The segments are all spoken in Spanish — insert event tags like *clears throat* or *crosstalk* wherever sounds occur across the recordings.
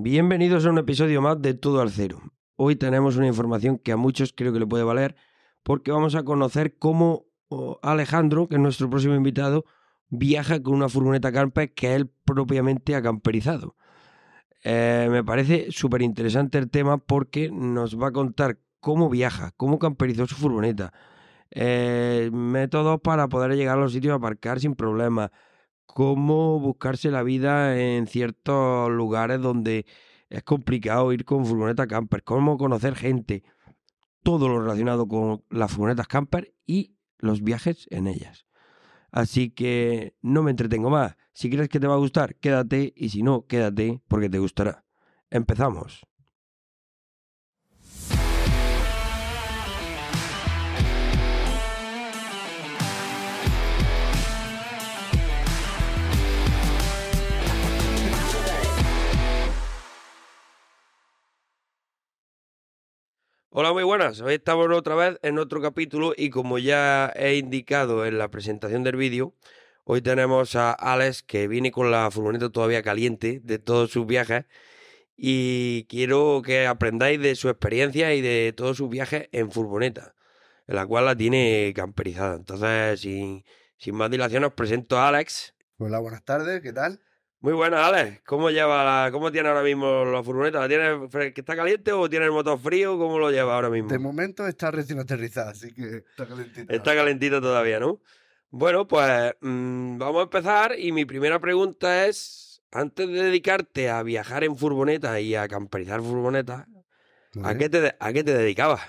Bienvenidos a un episodio más de Todo al Cero. Hoy tenemos una información que a muchos creo que le puede valer porque vamos a conocer cómo Alejandro, que es nuestro próximo invitado, viaja con una furgoneta camper que él propiamente ha camperizado. Eh, me parece súper interesante el tema porque nos va a contar cómo viaja, cómo camperizó su furgoneta, eh, métodos para poder llegar a los sitios a aparcar sin problemas, cómo buscarse la vida en ciertos lugares donde es complicado ir con furgoneta camper, cómo conocer gente, todo lo relacionado con las furgonetas camper y los viajes en ellas. Así que no me entretengo más. Si crees que te va a gustar, quédate y si no, quédate porque te gustará. Empezamos. Hola, muy buenas. Hoy estamos otra vez en otro capítulo y como ya he indicado en la presentación del vídeo, hoy tenemos a Alex que viene con la furgoneta todavía caliente de todos sus viajes y quiero que aprendáis de su experiencia y de todos sus viajes en furgoneta, en la cual la tiene camperizada. Entonces, sin, más dilación, os presento a Alex. Hola, buenas tardes, ¿qué tal? Muy buenas, Alex. ¿Cómo lleva la, cómo tiene ahora mismo la furgoneta? ¿La tiene que está caliente o tiene el motor frío? ¿Cómo lo lleva ahora mismo? De momento está recién aterrizada, así que está calentita. Está calentito todavía, ¿no? Bueno, pues mm, vamos a empezar y mi primera pregunta es, antes de dedicarte a viajar en furgoneta y a camperizar furgoneta, ¿a qué, te, ¿a qué te dedicabas?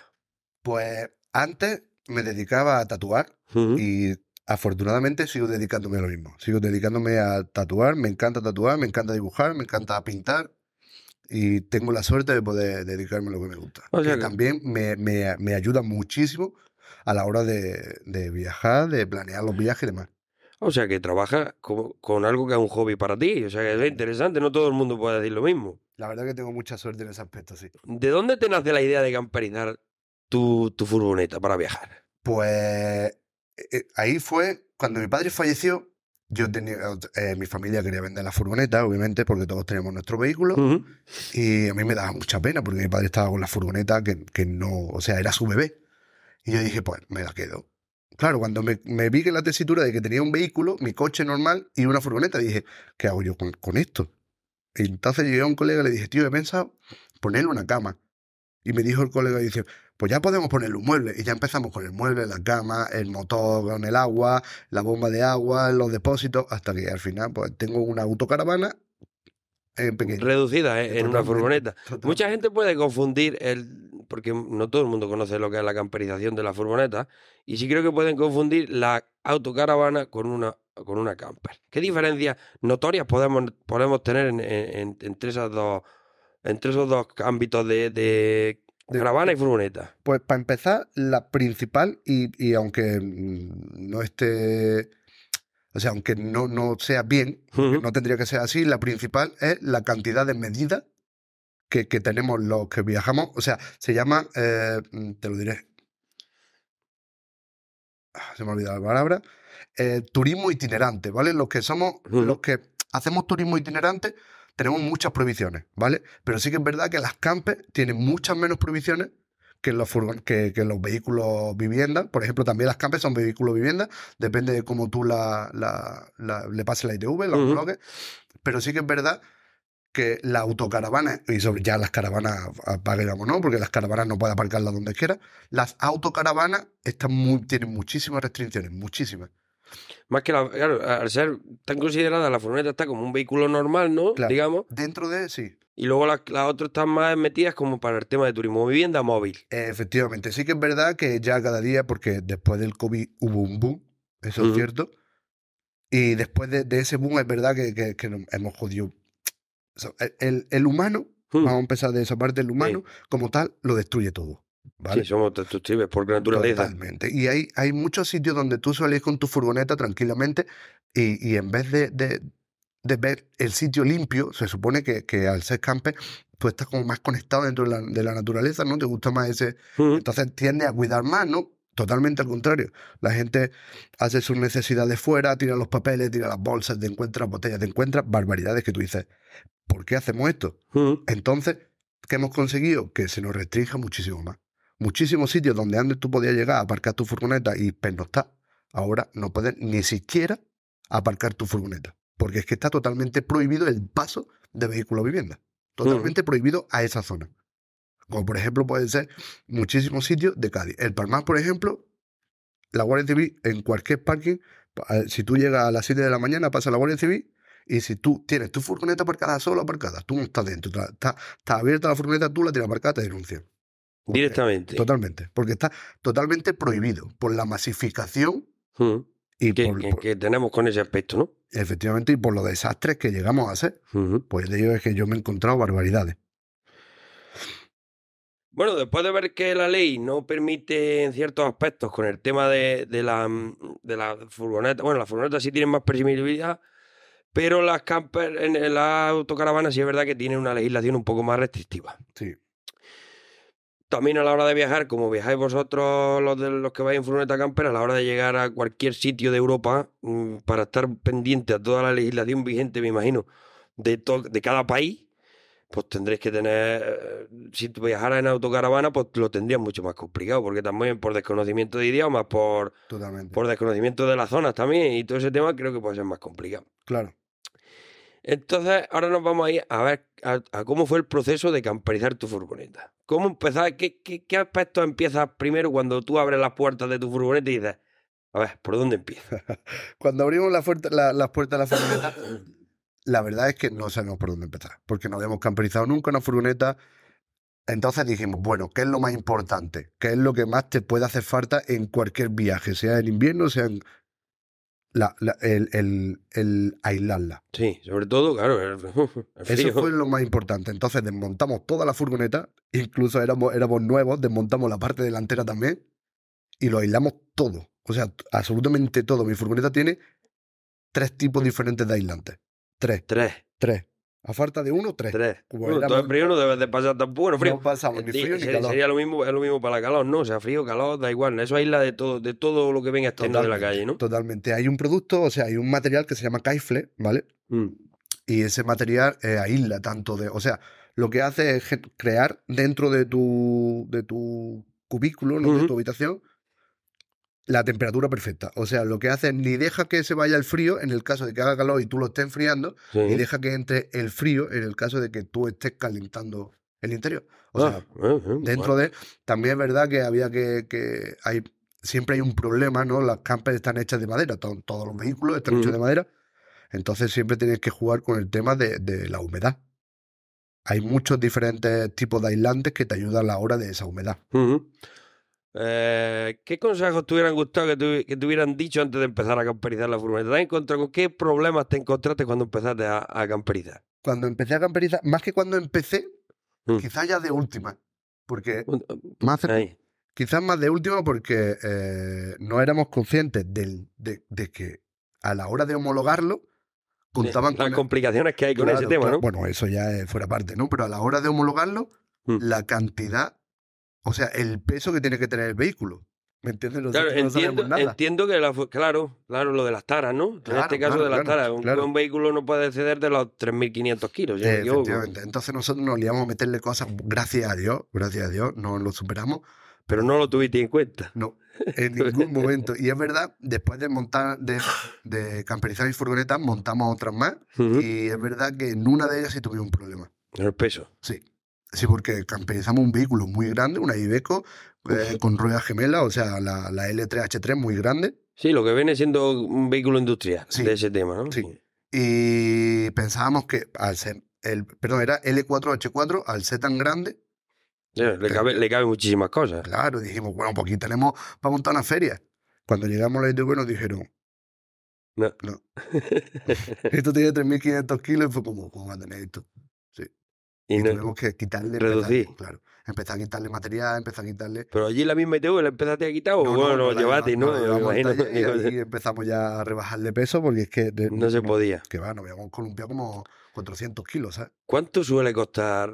Pues antes me dedicaba a tatuar Ujú. y afortunadamente sigo dedicándome a lo mismo. Sigo dedicándome a tatuar, me encanta tatuar, me encanta dibujar, me encanta pintar y tengo la suerte de poder dedicarme a lo que me gusta. O sea que que- también me, me- me ayuda muchísimo a la hora de, de viajar, de planear los viajes y demás. O sea, que trabajas con, con algo que es un hobby para ti. O sea, que es interesante, no todo el mundo puede decir lo mismo. La verdad que tengo mucha suerte en ese aspecto, sí. ¿De dónde te nace la idea de camperizar tu, tu furgoneta para viajar? Pues eh, ahí fue cuando mi padre falleció. Yo tenía, eh, mi familia quería vender la furgoneta, obviamente, porque todos teníamos nuestro vehículo. Y a mí me daba mucha pena porque mi padre estaba con la furgoneta que, que no, o sea, era su bebé. Y yo dije, pues me la quedo. Claro, cuando me, me vi que la tesitura de que tenía un vehículo, mi coche normal y una furgoneta, dije, ¿qué hago yo con, con esto? Y entonces llegué a un colega y le dije, tío, he pensado ponerle una cama. Y me dijo el colega, dice, pues ya podemos ponerle un mueble. Y ya empezamos con el mueble, la cama, el motor con el agua, la bomba de agua, los depósitos, hasta que al final pues tengo una autocaravana en pequeño. Reducida ¿eh? en una furgoneta. totalmente. Mucha gente puede confundir el. Porque no todo el mundo conoce lo que es la camperización de la furgoneta. Y sí creo que pueden confundir la autocaravana con una, con una camper. ¿Qué diferencias notorias podemos, podemos tener en- en- en- entre, esas dos, entre esos dos ámbitos de, de De- caravana y furgoneta? Pues para empezar, la principal, y, y aunque no esté, o sea, aunque no, no sea bien, no tendría que ser así, la principal es la cantidad de medidas que, que tenemos los que viajamos. O sea, se llama, eh, te lo diré, Ah, se me ha olvidado la palabra, eh, turismo itinerante, ¿vale? Los que somos, los que hacemos turismo itinerante, tenemos muchas prohibiciones, ¿vale? Pero sí que es verdad que las campes tienen muchas menos prohibiciones que los, que, que los vehículos vivienda. Por ejemplo, también las campes son vehículos vivienda, depende de cómo tú la, la- la- le pases la ITV, la Ujú. coloques. Pero sí que es verdad que la autocaravana, y sobre ya las caravanas, apaguemos, ¿no? Porque las caravanas no puede aparcarlas donde quiera. Las autocaravanas están muy, tienen muchísimas restricciones, muchísimas. Más que la. Claro, al ser tan considerada, la furgoneta está como un vehículo normal, ¿no? Claro. Digamos. Dentro de, sí, Y luego las, las otras están más metidas como para el tema de turismo, vivienda móvil. Efectivamente, sí que es verdad que ya cada día, porque después del COVID hubo un boom, eso es cierto, y después de, de ese boom es verdad que, que- hemos jodido. El humano, Hmm. vamos a empezar de esa parte, el humano como tal lo destruye todo. ¿Vale? Sí, somos destructibles por naturaleza. Totalmente. Y hay, hay muchos sitios donde tú sueles ir con tu furgoneta tranquilamente y, y en vez de, de- de ver el sitio limpio, se supone que, que al ser camper tú estás como más conectado dentro de la, de la naturaleza, ¿no? Te gusta más ese... Entonces tiende a cuidar más, ¿no? Totalmente al contrario. La gente hace sus necesidades fuera, tira los papeles, tira las bolsas, te encuentras botellas, te encuentras barbaridades que tú dices. ¿por qué hacemos esto? Entonces, ¿qué hemos conseguido? Que se nos restrinja muchísimo más. Muchísimos sitios donde antes tú podías llegar a aparcar tu furgoneta y pernoctar, ahora no puedes ni siquiera aparcar tu furgoneta. Porque es que está totalmente prohibido el paso de vehículos vivienda. Totalmente prohibido a esa zona. Como por ejemplo puede ser muchísimos sitios de Cádiz. El Palmar, por ejemplo, la Guardia Civil en cualquier parking, pa- si tú llegas a las 7 de la mañana, pasa la Guardia Civil y si tú tienes tu furgoneta aparcada solo aparcada, tú no estás dentro, está, está, está abierta la furgoneta, tú la tienes aparcada, te denuncian. Directamente. Totalmente. Porque está totalmente prohibido por la masificación Mm. y Que, por, que- por- que tenemos con ese aspecto, ¿no? efectivamente y por los desastres que llegamos a hacer. Pues de ello es que yo me he encontrado barbaridades. Bueno, después de ver que la ley no permite en ciertos aspectos con el tema de, de la, de la furgoneta, bueno, las furgonetas sí tienen más presumibilidad, pero las camper, en, en las autocaravanas sí es verdad que tienen una legislación un poco más restrictiva. Sí. También a la hora de viajar, como viajáis vosotros los de los que vais en furgoneta camper, a la hora de llegar a cualquier sitio de Europa, mm, para estar pendiente a toda la legislación vigente, me imagino, de, de cada país, pues tendréis que tener, eh, si viajaras en autocaravana, pues lo tendrías mucho más complicado, porque también por desconocimiento de idiomas, por, Totalmente. por desconocimiento de las zonas también, y todo ese tema creo que puede ser más complicado. Claro. Entonces, ahora nos vamos a ir a ver a, cómo fue el proceso de camperizar tu furgoneta. ¿Cómo empezar? ¿Qué, qué, qué empiezas primero cuando tú abres las puertas de tu furgoneta y dices, a ver, ¿por dónde empieza? *laughs* Cuando abrimos la la- las puertas de la furgoneta, *clears throat* la verdad es que no sabemos por dónde empezar, porque no habíamos camperizado nunca una furgoneta. Entonces dijimos, bueno, ¿qué es lo más importante? ¿Qué es lo que más te puede hacer falta en cualquier viaje, sea en invierno, sea en... La, la- el, el- el aislarla. Sí, sobre todo, claro, el. *laughs* Eso fue lo más importante. Entonces desmontamos toda la furgoneta, incluso éramos, éramos nuevos, desmontamos la parte delantera también y lo aislamos todo. O sea, absolutamente todo. Mi furgoneta tiene tres tipos diferentes de aislantes. Tres, Tres, tres. A falta de uno, tres. tres. Como Bueno, todo el frío no debes de pasar tampoco. Bueno, frío. No pasamos ni Di- frío ni sería, calor. sería lo mismo, es lo mismo para la calor, ¿no? O sea, frío, calor, da igual. Eso aísla de todo, de todo lo que venga externo de la calle, ¿no? Totalmente. Hay un producto, o sea, hay un material que se llama Kaifle, ¿vale? Mm. Y ese material eh, aísla tanto de. O sea, lo que hace es crear dentro de tu, de tu cubículo, ¿no? de tu habitación, la temperatura perfecta. O sea, lo que hace es ni deja que se vaya el frío en el caso de que haga calor y tú lo estés enfriando, Sí. ni deja que entre el frío en el caso de que tú estés calentando el interior. O Ah, sea, eh, eh, dentro bueno. de. También es verdad que había que. que hay, siempre hay un problema, ¿no? Las campers están hechas de madera, to- todos los vehículos están hechos Ujú. de madera. Entonces siempre tienes que jugar con el tema de, de la humedad. Hay muchos diferentes tipos de aislantes que te ayudan a la hora de esa humedad. Eh, ¿Qué consejos te hubieran gustado que te, que te hubieran dicho antes de empezar a camperizar la furgoneta? ¿Te has encontrado con qué problemas te encontraste cuando empezaste a, a camperizar? Cuando empecé a camperizar, más que cuando empecé, Mm. quizás ya de última. Porque más Ahí. quizás más de última porque eh, no éramos conscientes del- de, de que a la hora de homologarlo contaban Las con complicaciones que hay con Claro, ese tema. ¿no? Bueno, eso ya es fuera parte, ¿no? Pero a la hora de homologarlo, Mm. la cantidad, o sea, el peso que tiene que tener el vehículo. ¿Me entiendes? Claro, no entiendo, nada. entiendo que, la, claro, claro, lo de las taras, ¿no? en este caso claro, de las taras, un, vehículo no puede exceder de los 3.500 kilos, no Eh, efectivamente. Entonces nosotros nos liamos a meterle cosas, gracias a Dios, gracias a Dios, no lo superamos. Pero no lo tuviste en cuenta. No, *laughs* en ningún momento. Y es verdad, después de montar, de, de camperizar mis furgonetas, montamos otras más. Y es verdad que en una de ellas sí tuvimos un problema. El peso. Sí. Sí, porque camperizamos un vehículo muy grande, una Iveco, eh, con ruedas gemelas, o sea, la, la L3H3 muy grande. Sí, lo que viene siendo un vehículo industrial Sí, de ese tema, ¿no? sí. Y pensábamos que al ser, el, perdón, era L4H4, al ser tan grande, Sí, Le, cabe, le cabe muchísimas cosas. claro, dijimos, bueno, pues aquí tenemos para montar una feria. Cuando llegamos a la ITV nos dijeron, No. no, *laughs* esto tiene 3.500 kilos y fue como, ¿cómo va a tener esto? Y Y, no- tuvimos que quitarle, reducir. empezar- claro, empezar a quitarle material, empezar a quitarle... Pero allí la misma ITV la empezaste a quitar o No, no, bueno, no lo llevaste, ¿no? Me imagino. Digo, y ahí *laughs* empezamos ya a rebajarle peso porque es que... de- No se podía. Que va, nos habíamos columpiado como 400 kilos, ¿sabes? ¿Cuánto suele costar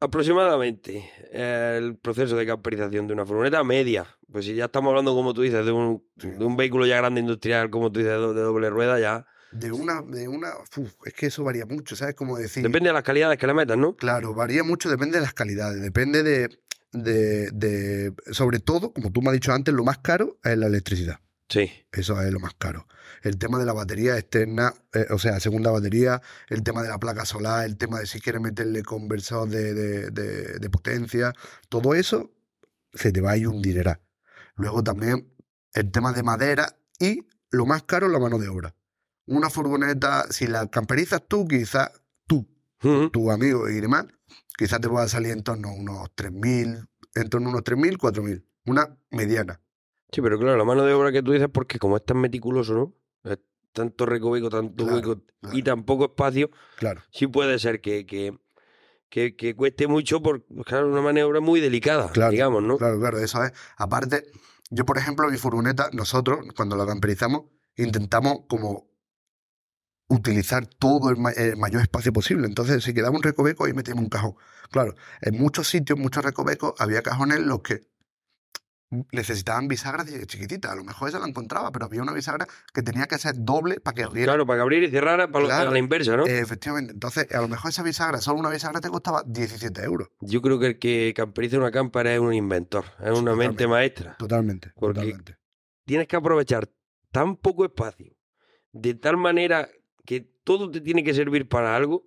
aproximadamente el proceso de camperización de una furgoneta media? Pues si ya estamos hablando, como tú dices, de un, Sí. de un vehículo ya grande industrial, como tú dices, de de doble rueda, ya De una, de una, uf, es que eso varía mucho, ¿sabes? Como decir, Depende de las calidades que le metas, ¿no? claro, varía mucho, depende de las calidades, depende de, de, de, sobre todo, como tú me has dicho antes, lo más caro es la electricidad. Sí. Eso es lo más caro. El tema de la batería externa, eh, o sea, segunda batería, el tema de la placa solar, el tema de si quieres meterle conversor de, de- de- de potencia, todo eso se te va a ir un dineral. Luego también el tema de madera y lo más caro, la mano de obra. Una furgoneta, si la camperizas tú, quizás tú, Ujú. tu amigo y demás, quizás te pueda salir en torno a unos 3.000, en torno a unos 3.000, 4.000. Una mediana. Sí, pero claro, la mano de obra que tú dices, porque como es tan meticuloso, ¿no? Es tanto recoveco, tanto Claro, hueco claro. y tan poco espacio, Claro. sí puede ser que, que, que, que cueste mucho por, claro, una maniobra muy delicada, Claro, digamos, ¿no? Claro, claro, eso es. Aparte, yo, por ejemplo, mi furgoneta, nosotros, cuando la camperizamos, intentamos como utilizar todo el, ma- el mayor espacio posible. Entonces, si quedaba un recoveco, ahí metíamos un cajón. Claro, en muchos sitios, muchos recovecos, había cajones en los que necesitaban bisagras chiquititas. A lo mejor esa la encontraba, pero había una bisagra que tenía que ser doble para que riera. Claro, para que abrir y cerrara para Claro. la inversa, ¿no? Efectivamente. Entonces, a lo mejor esa bisagra, solo una bisagra te costaba 17 euros. Yo creo que el que camperiza una cámpara es un inventor, es una mente maestra. Totalmente. Porque- Totalmente. Tienes que aprovechar tan poco espacio, de tal manera todo te tiene que servir para algo.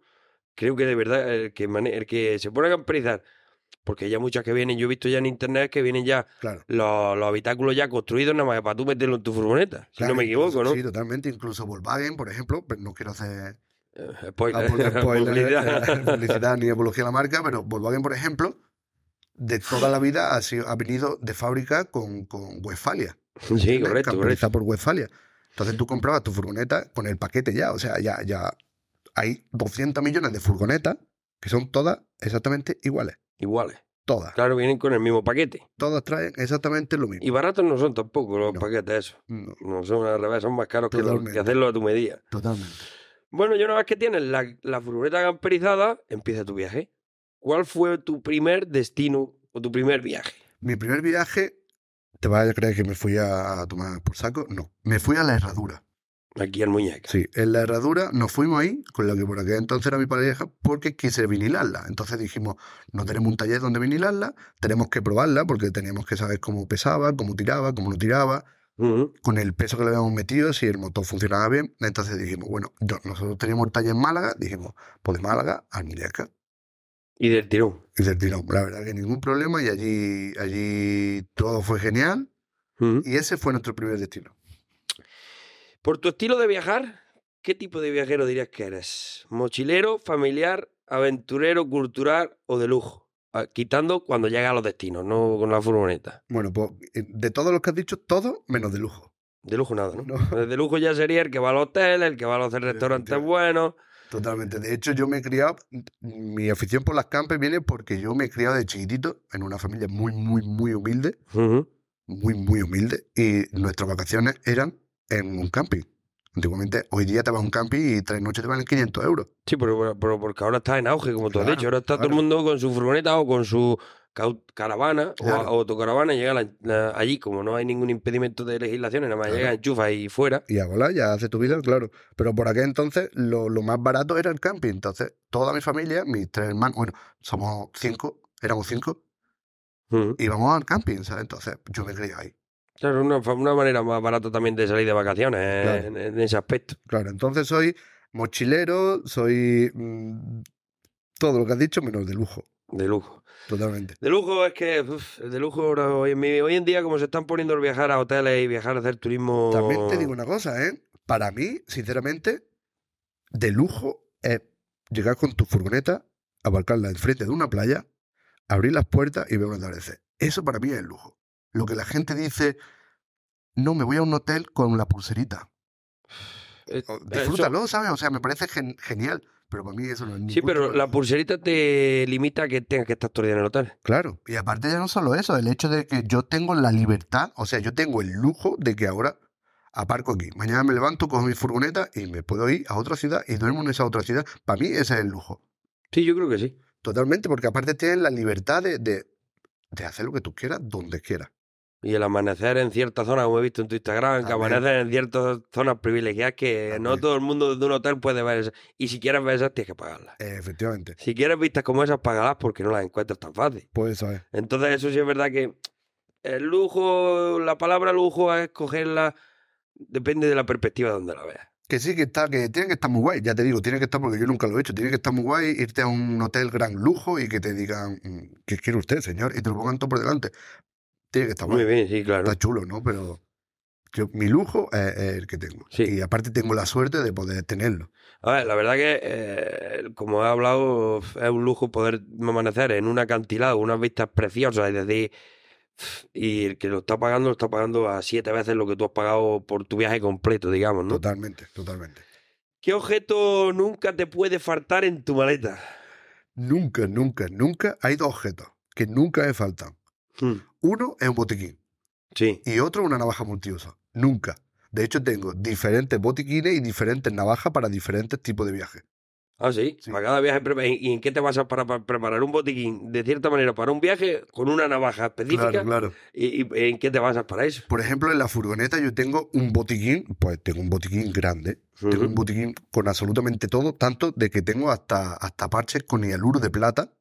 Creo que de verdad el que, mane- el que se pone a camperizar, porque ya muchas que vienen, yo he visto ya en internet que vienen ya Claro. los, los habitáculos ya construidos nada más para tú meterlo en tu furgoneta, si Claro, no me equivoco, incluso- ¿no? Sí, totalmente. Incluso Volkswagen, por ejemplo, pero no quiero hacer Eh, Spoiler, *laughs* spoiler, publicidad. eh, publicidad *laughs* ni apología a la marca, pero Volkswagen, por ejemplo, de toda la vida ha, sido, ha venido de fábrica con, con Westfalia. sí, correcto, correcto. Por Westfalia. Entonces tú comprabas tu furgoneta con el paquete ya. O sea, ya, ya hay 200 millones de furgonetas que son todas exactamente iguales. Iguales. Todas. Claro, vienen con el mismo paquete. Todas traen exactamente lo mismo. Y baratos no son tampoco los No. paquetes esos. No, No son al revés, son más caros que, hacerlo a tu medida. totalmente. Bueno, y una vez que tienes la, la furgoneta camperizada, empieza tu viaje. ¿Cuál fue tu primer destino o tu primer viaje? Mi primer viaje, ¿te vas a creer que me fui a tomar por saco? No, me fui a la herradura. Aquí en Muñeca. Sí, en la herradura nos fuimos ahí, con la que por aquel entonces era mi pareja, porque quise vinilarla. Entonces dijimos, no tenemos un taller donde vinilarla, tenemos que probarla porque teníamos que saber cómo pesaba, cómo tiraba, cómo no tiraba, con el peso que le habíamos metido, si el motor funcionaba bien. Entonces dijimos, bueno, yo- nosotros teníamos el taller en Málaga, dijimos, pues de Málaga a Muñeca. Y del tirón. Y del tirón, la verdad que ningún problema y allí, allí todo fue genial y ese fue nuestro primer destino. Por tu estilo de viajar, ¿qué tipo de viajero dirías que eres? ¿Mochilero, familiar, aventurero, cultural o de lujo? Ah, Quitando cuando llega a los destinos, no con la furgoneta. Bueno, pues eh, de todos los que has dicho, todo menos de lujo. De lujo nada, ¿no? De lujo ya sería el que va al hotel, el que va a los restaurantes buenos. Totalmente. De hecho, yo me he criado, mi afición por las campes viene porque yo me he criado de chiquitito en una familia muy, muy, muy humilde, muy, muy humilde, y nuestras vacaciones eran en un camping. Antiguamente, hoy día te vas a un camping y tres noches te valen 500 euros. Sí, pero, pero- porque ahora está en auge, como tú has dicho. Ahora está todo el mundo con su furgoneta o con su caravana o, Claro. o autocaravana llega la- la- allí, como no hay ningún impedimento de legislación, nada más Claro. llega, enchufa y fuera. Y a volar, ya hace tu vida, claro. Pero por aquel entonces, lo, lo más barato era el camping. Entonces, toda mi familia, mis tres hermanos, bueno, somos cinco, éramos cinco, Ujú. íbamos al camping, ¿sabes? Entonces, yo me crié ahí. Claro, una, una manera más barata también de salir de vacaciones eh, Claro. en, en ese aspecto. Claro, entonces soy mochilero, soy mm, todo lo que has dicho, menos de lujo, De lujo. totalmente. De lujo es que, uf, de lujo ahora, hoy, en mi- hoy en día, como se están poniendo el viajar a hoteles y viajar a hacer turismo. También te digo una cosa, ¿eh? Para mí, sinceramente, de lujo es llegar con tu furgoneta, aparcarla enfrente de una playa, abrir las puertas y ver un atardecer. Eso para mí es el lujo. Lo que la gente dice, no, me voy a un hotel con la pulserita. Eh, eso- Disfrútalo, ¿sabes? O sea, me parece gen- genial, pero para mí eso no es Sí, ningún pero la pulserita te limita a que tengas que estar todo el día en el hotel. Claro. Y aparte ya no solo eso, el hecho de que yo tengo la libertad, o sea, yo tengo el lujo de que ahora aparco aquí. Mañana me levanto, cojo mi furgoneta y me puedo ir a otra ciudad y duermo en esa otra ciudad. Para mí ese es el lujo. Sí, yo creo que sí. Totalmente, porque aparte tienes la libertad de, de, de hacer lo que tú quieras, donde quieras. Y el amanecer en ciertas zonas, como he visto en tu Instagram, que amanecen en ciertas zonas privilegiadas que no todo el mundo desde un hotel puede ver esas. Y si quieres ver esas, tienes que pagarlas. Eh, efectivamente. Si quieres vistas como esas, págalas porque no las encuentras tan fácil. Pues eso es. Entonces, eso sí es verdad que el lujo, la palabra lujo es cogerla, depende de la perspectiva donde la veas. Que sí, que está, que tiene que estar muy guay, ya te digo, tiene que estar, porque yo nunca lo he hecho, tiene que estar muy guay irte a un hotel gran lujo y que te digan, mm, ¿qué quiere usted, señor? Y te lo pongan todo por delante. Tiene que estar. Muy bien, sí, claro. Está chulo, ¿no? Pero yo- mi lujo es, es el que tengo. Sí. Y aparte tengo la suerte de poder tenerlo. A ver, la verdad que, eh, como he hablado, es un lujo poder amanecer en un acantilado, unas vistas preciosas, es decir, y el que lo está pagando, lo está pagando a siete veces lo que tú has pagado por tu viaje completo, digamos, ¿no? Totalmente, totalmente. ¿Qué objeto nunca te puede faltar en tu maleta? Nunca, nunca, nunca hay dos objetos que nunca me faltan. Hmm, Uno es un botiquín Sí. y otro una navaja multiuso. Nunca. De hecho, tengo diferentes botiquines y diferentes navajas para diferentes tipos de viajes. Ah, sí. Sí. Para cada viaje. ¿Y en qué te vas a para, para preparar un botiquín? De cierta manera, para un viaje con una navaja específica. Claro, claro. ¿Y, y en qué te basas para eso? Por ejemplo, en la furgoneta yo tengo un botiquín, pues tengo un botiquín grande. Tengo un botiquín con absolutamente todo, tanto de que tengo hasta, hasta parches con hialuro de plata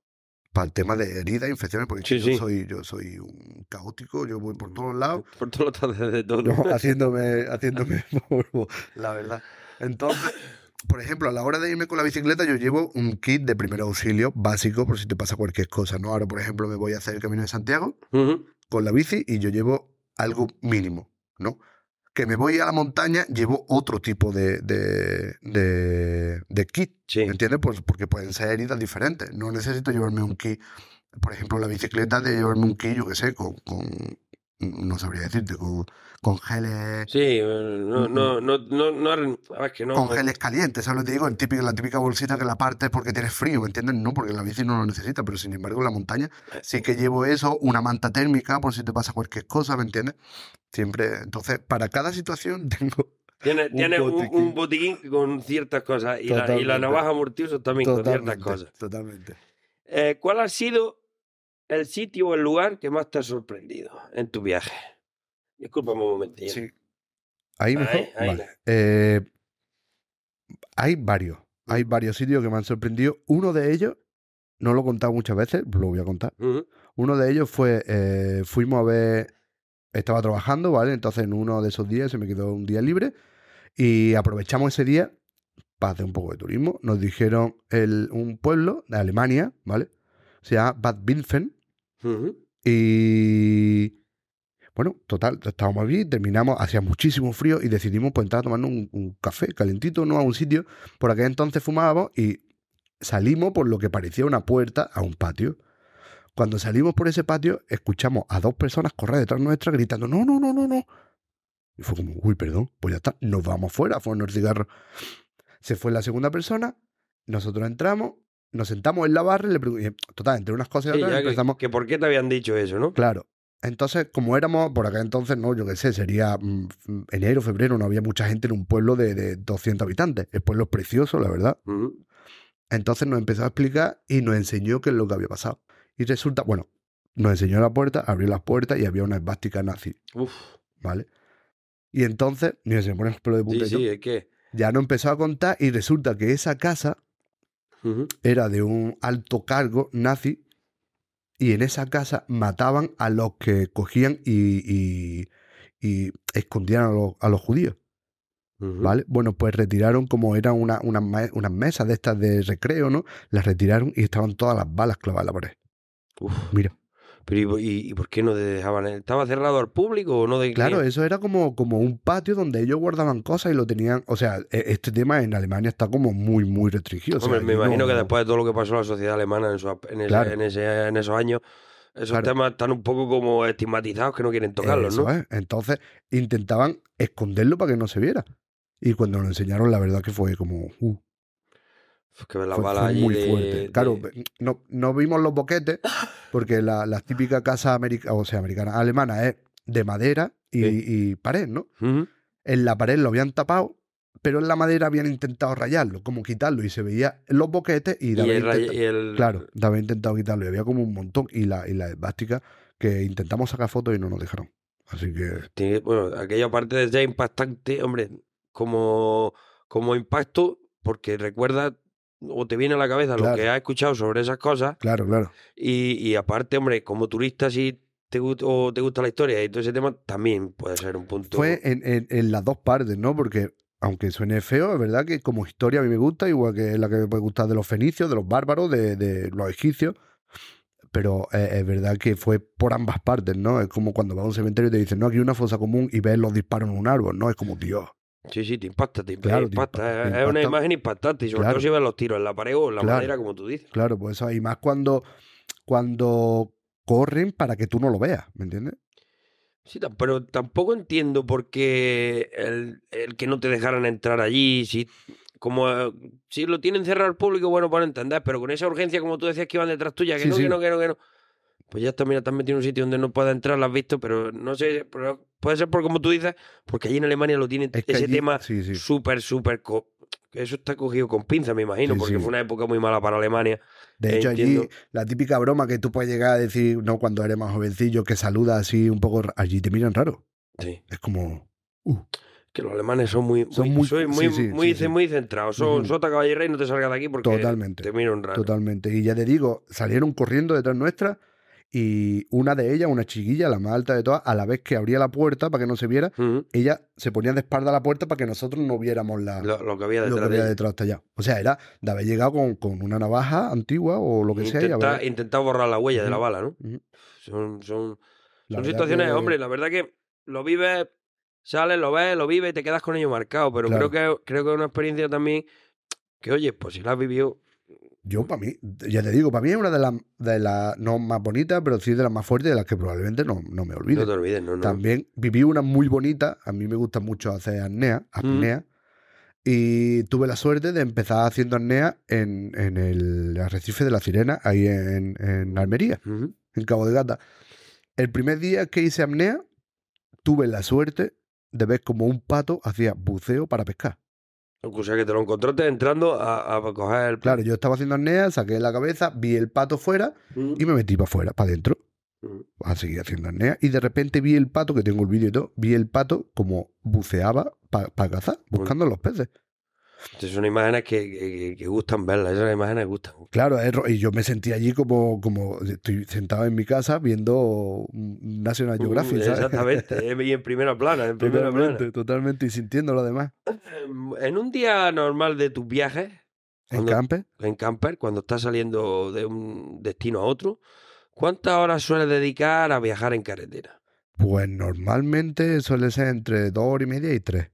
para el tema de heridas, infecciones, porque Sí, yo, sí. Soy, yo soy un caótico, yo voy por todos lados, *laughs* Por todos lados de todo. ¿no? haciéndome, haciéndome *laughs* polvo, la verdad. Entonces, por ejemplo, a la hora de irme con la bicicleta, yo llevo un kit de primer auxilio básico por si te pasa cualquier cosa, ¿no? Ahora, por ejemplo, me voy a hacer el camino de Santiago con la bici y yo llevo algo mínimo, ¿no? Que me voy a la montaña, llevo otro tipo de, de, de, de kit, Sí. ¿me entiendes? Pues porque pueden ser heridas diferentes. No necesito llevarme un kit, por ejemplo, la bicicleta, de llevarme un kit, yo qué sé, con, con no sabría decirte, con, con geles... Sí, eh, no, no, no, no, no, a ver, que no. Con geles calientes, ¿sabes lo que te digo? El típico, la típica bolsita que la partes porque tienes frío, ¿me entiendes? No, porque la bici no lo necesita, pero sin embargo en la montaña sí que llevo eso, una manta térmica por si te pasa cualquier cosa, ¿me entiendes? Siempre, entonces, para cada situación *laughs* tengo Tiene, un tiene botiquín. un botiquín con ciertas cosas y la, y la navaja mortioso también con ciertas cosas. totalmente. Eh, ¿Cuál ha sido el sitio o el lugar que más te ha sorprendido en tu viaje? Discúlpame un momentito. Sí. Ahí mejor. Ahí, ahí. Vale. Eh, hay varios. Hay varios sitios que me han sorprendido. Uno de ellos, no lo he contado muchas veces, lo voy a contar. Uno de ellos fue, eh, fuimos a ver, estaba trabajando, ¿vale? Entonces en uno de esos días se me quedó un día libre y aprovechamos ese día para hacer un poco de turismo. Nos dijeron el, un pueblo de Alemania, ¿vale? Se llama Bad Winfen Y... Bueno, total, estábamos allí, terminamos, hacía muchísimo frío y decidimos pues entrar a tomarnos un, café calentito, ¿no? A un sitio. Por aquel entonces fumábamos y salimos por lo que parecía una puerta a un patio. Cuando salimos por ese patio, escuchamos a dos personas correr detrás nuestra gritando, no, no, no, no, no. Y fue como, uy, perdón, pues ya está, nos vamos fuera, fueron los cigarros. Se fue la segunda persona, nosotros entramos, nos sentamos en la barra y le preguntamos, total, entre unas cosas y otras empezamos... que por qué te habían dicho eso, ¿no? Claro. Entonces, como éramos, por acá entonces, no, yo qué sé, sería mm, enero, febrero, no había mucha gente en un pueblo de, de 200 habitantes. El pueblo es precioso, la verdad. Entonces nos empezó a explicar y nos enseñó qué es lo que había pasado. Y resulta, bueno, nos enseñó la puerta, abrió las puertas y había una esvástica nazi, Uf, ¿vale? Y entonces, mira, se me pone el pelo de punta sí, es que. ya nos empezó a contar y resulta que esa casa Era de un alto cargo nazi y en esa casa mataban a los que cogían y, y- y escondían a los, a los judíos. ¿vale? Bueno, pues retiraron como eran una, una unas mesas de estas de recreo, ¿no? Las retiraron y estaban todas las balas clavadas en la pared. Uf. Mira, Pero ¿y, y- por qué no te dejaban? ¿Estaba cerrado al público o no? De claro, eso era como, como un patio donde ellos guardaban cosas y lo tenían, o sea, e- este tema en Alemania está como muy, muy restringido. o sea, Hombre, me no- imagino que después de todo lo que pasó en la sociedad alemana en, esos- en, ese- en ese- en esos años, esos Claro. temas están un poco como estigmatizados que no quieren tocarlos, Eso ¿no? es. Entonces intentaban esconderlo para que no se viera. Y cuando lo enseñaron, la verdad que fue como. uh, que ver las fue, balas fue allí muy de- fuerte. de- Claro, no, no vimos los boquetes, porque la, la típica casa americana, o sea, americana, alemana es de madera y, Sí. y pared, ¿no? En la pared lo habían tapado, pero en la madera habían intentado rayarlo, como quitarlo, y se veía los boquetes y, Y, el, y Claro, había intentado quitarlo y había como un montón. Y la, y la esvástica que intentamos sacar fotos y no nos dejaron. Así que. Tiene- bueno, aquella parte de ya impactante, hombre, como, como impacto, porque recuerda o te viene a la cabeza Claro. lo que has escuchado sobre esas cosas Claro, claro. y, y aparte, hombre, como turista si te, o te gusta la historia y todo ese tema, también puede ser un punto... Fue en, en- en las dos partes, ¿no? Porque, aunque suene feo, es verdad que como historia a mí me gusta, igual que la que me puede gustar de los fenicios, de los bárbaros, de, de los egipcios. Pero eh, es verdad que fue por ambas partes, ¿no? Es como cuando vas a un cementerio y te dicen, no, aquí hay una fosa común y ves los disparos en un árbol, ¿no? Es como, Dios. Sí, sí, te impacta, te, Claro, te impacta. impa- es una imagen impactante y sobre Claro. todo si ves los tiros en la pared o en la Claro. madera, como tú dices. Claro, pues eso. Y más cuando, cuando corren para que tú no lo veas, ¿me entiendes? Sí, pero tampoco entiendo por qué el, el que no te dejaran entrar allí, si como eh, si lo tienen cerrado al público, bueno, para entender, pero con esa urgencia, como tú decías que iban detrás tuya, que Sí, no, sí. que no, que no, que no. Pues ya está, mira, te has metido en un sitio donde no puedes entrar, lo has visto, pero no sé, pero puede ser por como tú dices, porque allí en Alemania lo tienen Es que ese allí- tema sí, sí. súper, súper... Eso está cogido con pinza, me imagino, Sí, porque fue una época muy mala para Alemania. De hecho, allí la típica broma que tú puedes llegar a decir, no, cuando eres más jovencillo, que saludas así un poco, allí te miran raro. Sí. Es como, uh, Que los alemanes son muy, Son muy, muy- soy muy, sí, sí, muy, sí, sí. muy centrados. Son Ujú. sota, caballo y rey, no te salgas de aquí porque Totalmente. te miran raro. totalmente. Y ya te digo, salieron corriendo detrás nuestra y una de ellas, una chiquilla, la más alta de todas, a la vez que abría la puerta para que no se viera, ella se ponía de espalda a la puerta para que nosotros no viéramos la, lo, lo que había lo que detrás de ella. detrás. O sea, era de haber llegado con, con una navaja antigua o lo que sea. y haber- borrar la huella de la bala, ¿no? Son, son, son situaciones, que- hombre, la verdad que lo vives, sales, lo ves, lo vives y te quedas con ello marcado. Pero Claro. creo que creo que es una experiencia también que, oye, pues si la has vivido, Yo, para mí, ya te digo, para mí es una de las, de las no más bonitas, pero sí de las más fuertes, de las que probablemente no, no me olvide. no te olvides, ¿no? no. También viví una muy bonita, a mí me gusta mucho hacer apnea, apnea, y tuve la suerte de empezar haciendo apnea en, en el arrecife de la Sirena, ahí en, en Almería, en Cabo de Gata. El primer día que hice apnea, tuve la suerte de ver como un pato hacía buceo para pescar. O sea, que te lo encontraste entrando a, a coger el... Claro, yo estaba haciendo apnea, saqué la cabeza, vi el pato fuera Ujú. y me metí para afuera, para adentro. Ujú. a seguir haciendo apnea. Y de repente vi el pato, que tengo el vídeo y todo, vi el pato como buceaba para cazar, buscando los peces. Estas son imágenes que, que- que gustan verlas, esas imágenes gustan. Claro, es ro- y yo me sentí allí como, como estoy sentado en mi casa viendo National Geographic, Uh, ¿sabes? Exactamente, eh, y en primera plana, en primera plana. Totalmente, totalmente, y sintiendo lo demás. En un día normal de tus viajes, En camper, en camper, cuando estás saliendo de un destino a otro, ¿cuántas horas sueles dedicar a viajar en carretera? pues normalmente suele ser entre dos horas y media y tres.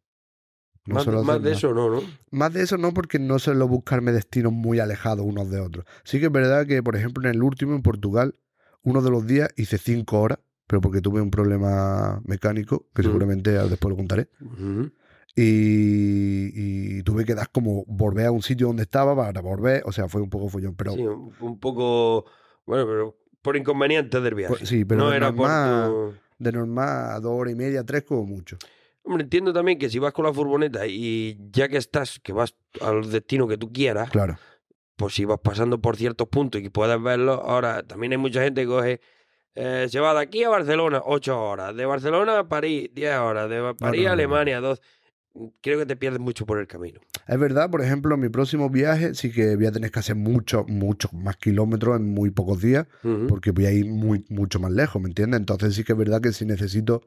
No más suelo más hacer de eso no, ¿no? Más de eso no, porque no suelo buscarme destinos muy alejados unos de otros. Sí que es verdad que, por ejemplo, en el último, en Portugal, uno de los días hice cinco horas, pero porque tuve un problema mecánico, que Mm. seguramente después lo contaré. Y, y tuve que dar como volver a un sitio donde estaba para volver. O sea, fue un poco follón. Pero Sí, un, un poco, bueno, pero por inconvenientes del viaje. pues, sí, pero no de, era por normal, tu- de normal a dos horas y media, tres como mucho. Hombre, entiendo también que si vas con la furgoneta y ya que estás, que vas al destino que tú quieras, Claro, pues si vas pasando por ciertos puntos y que puedes verlos, ahora también hay mucha gente que coge, eh, se va de aquí a Barcelona, ocho horas, de Barcelona a París, diez horas, de París no, a no. Alemania, dos. Creo que te pierdes mucho por el camino. Es verdad, por ejemplo, en mi próximo viaje sí que voy a tener que hacer muchos, muchos más kilómetros en muy pocos días. Porque voy a ir muy, mucho más lejos, ¿me entiendes? Entonces sí que es verdad que si necesito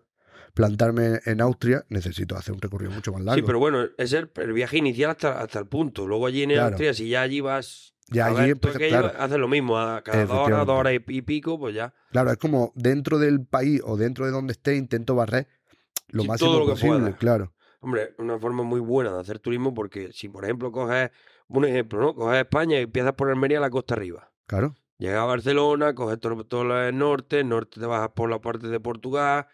plantarme en Austria, necesito hacer un recorrido mucho más largo. Sí, pero bueno, es el, el viaje inicial hasta, hasta el punto. Luego allí en Claro. Austria, si ya allí vas Ya a allí empieza- claro. haces lo mismo. A cada dos horas, dos horas y pico, pues ya. Claro, es como dentro del país o dentro de donde esté, intento barrer lo Sí, máximo todo lo que posible, pueda. claro. Hombre, una forma muy buena de hacer turismo porque si, por ejemplo, coges, un ejemplo, ¿no? Coges España y empiezas por Almería a la costa arriba. Claro, Llegas a Barcelona, coges todo, todo el norte, el norte te bajas por la parte de Portugal.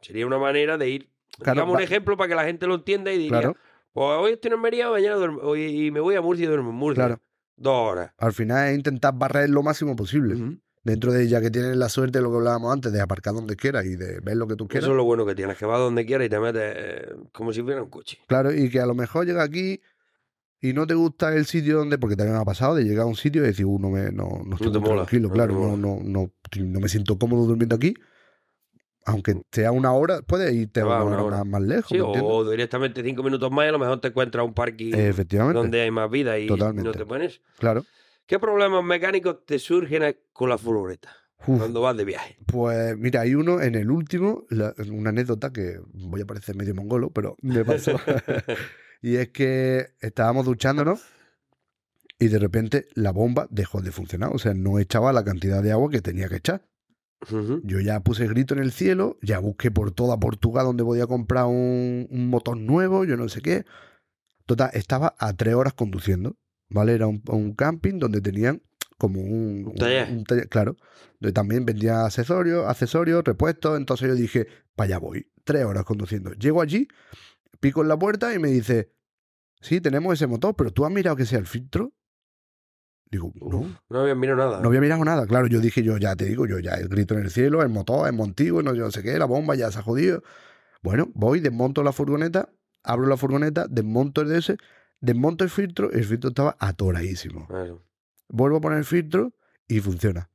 Sería una manera de ir, Claro, digamos, un ejemplo para que la gente lo entienda y diría, claro. pues hoy estoy en Almería, mañana duermo, hoy, y me voy a Murcia y duermo en Murcia. Claro. Dos horas. Al final es intentar barrer lo máximo posible. Dentro de ya que tienes la suerte de lo que hablábamos antes, de aparcar donde quieras y de ver lo que tú quieras. Eso es lo bueno que tienes, que vas donde quieras y te metes eh, como si fuera un coche. Claro, y que a lo mejor llega aquí y no te gusta el sitio donde, porque también me ha pasado de llegar a un sitio y decir, uh, no, me, no, no estoy te muy mola, tranquilo, no claro, no, no, no, no me siento cómodo durmiendo aquí. Aunque sea una hora, puedes irte una una hora. Más, lejos. Sí, ¿me o, directamente cinco minutos más y a lo mejor te encuentras un parking donde hay más vida y Totalmente. no te pones. claro. ¿Qué problemas mecánicos te surgen con la furgoneta cuando vas de viaje? Pues mira, hay uno en el último, la- una anécdota que voy a parecer medio mongolo, pero me pasó. *laughs* y es que estábamos duchándonos y de repente la bomba dejó de funcionar. O sea, no echaba la cantidad de agua que tenía que echar. Yo ya puse grito en el cielo, ya busqué por toda Portugal donde podía comprar un, un motor nuevo, yo no sé qué. Total, estaba a tres horas conduciendo, ¿vale? Era un, un camping donde tenían como un, Un taller. un taller, claro. Donde también vendía accesorios, accesorios, repuestos. Entonces yo dije, para allá voy, tres horas conduciendo. Llego allí, pico en la puerta y me dice, sí, tenemos ese motor, pero tú has mirado que sea el filtro. Digo, no. No había mirado nada. No había mirado nada, claro. Yo dije, yo ya te digo, yo ya el grito en el cielo, el motor, el montigo, no, yo no sé qué, la bomba ya se ha jodido. Bueno, voy, desmonto la furgoneta, abro la furgoneta, desmonto el DS, desmonto el filtro, el filtro estaba atoradísimo. Claro. Vuelvo a poner el filtro y funciona.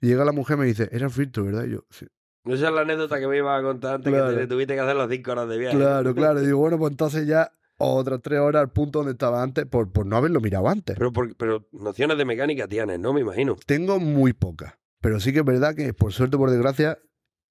Llega la mujer y me dice, era el filtro, ¿verdad? Y yo, sí. Esa es la anécdota que me iba a contar antes Claro. que te tuviste que hacer las cinco horas de viaje. Claro, claro. *laughs* Digo, bueno, pues entonces ya otras tres horas al punto donde estaba antes, por, por no haberlo mirado antes. Pero, por- pero nociones de mecánica tienes, ¿no? Me imagino. Tengo muy pocas. Pero sí que es verdad que, por suerte o por desgracia,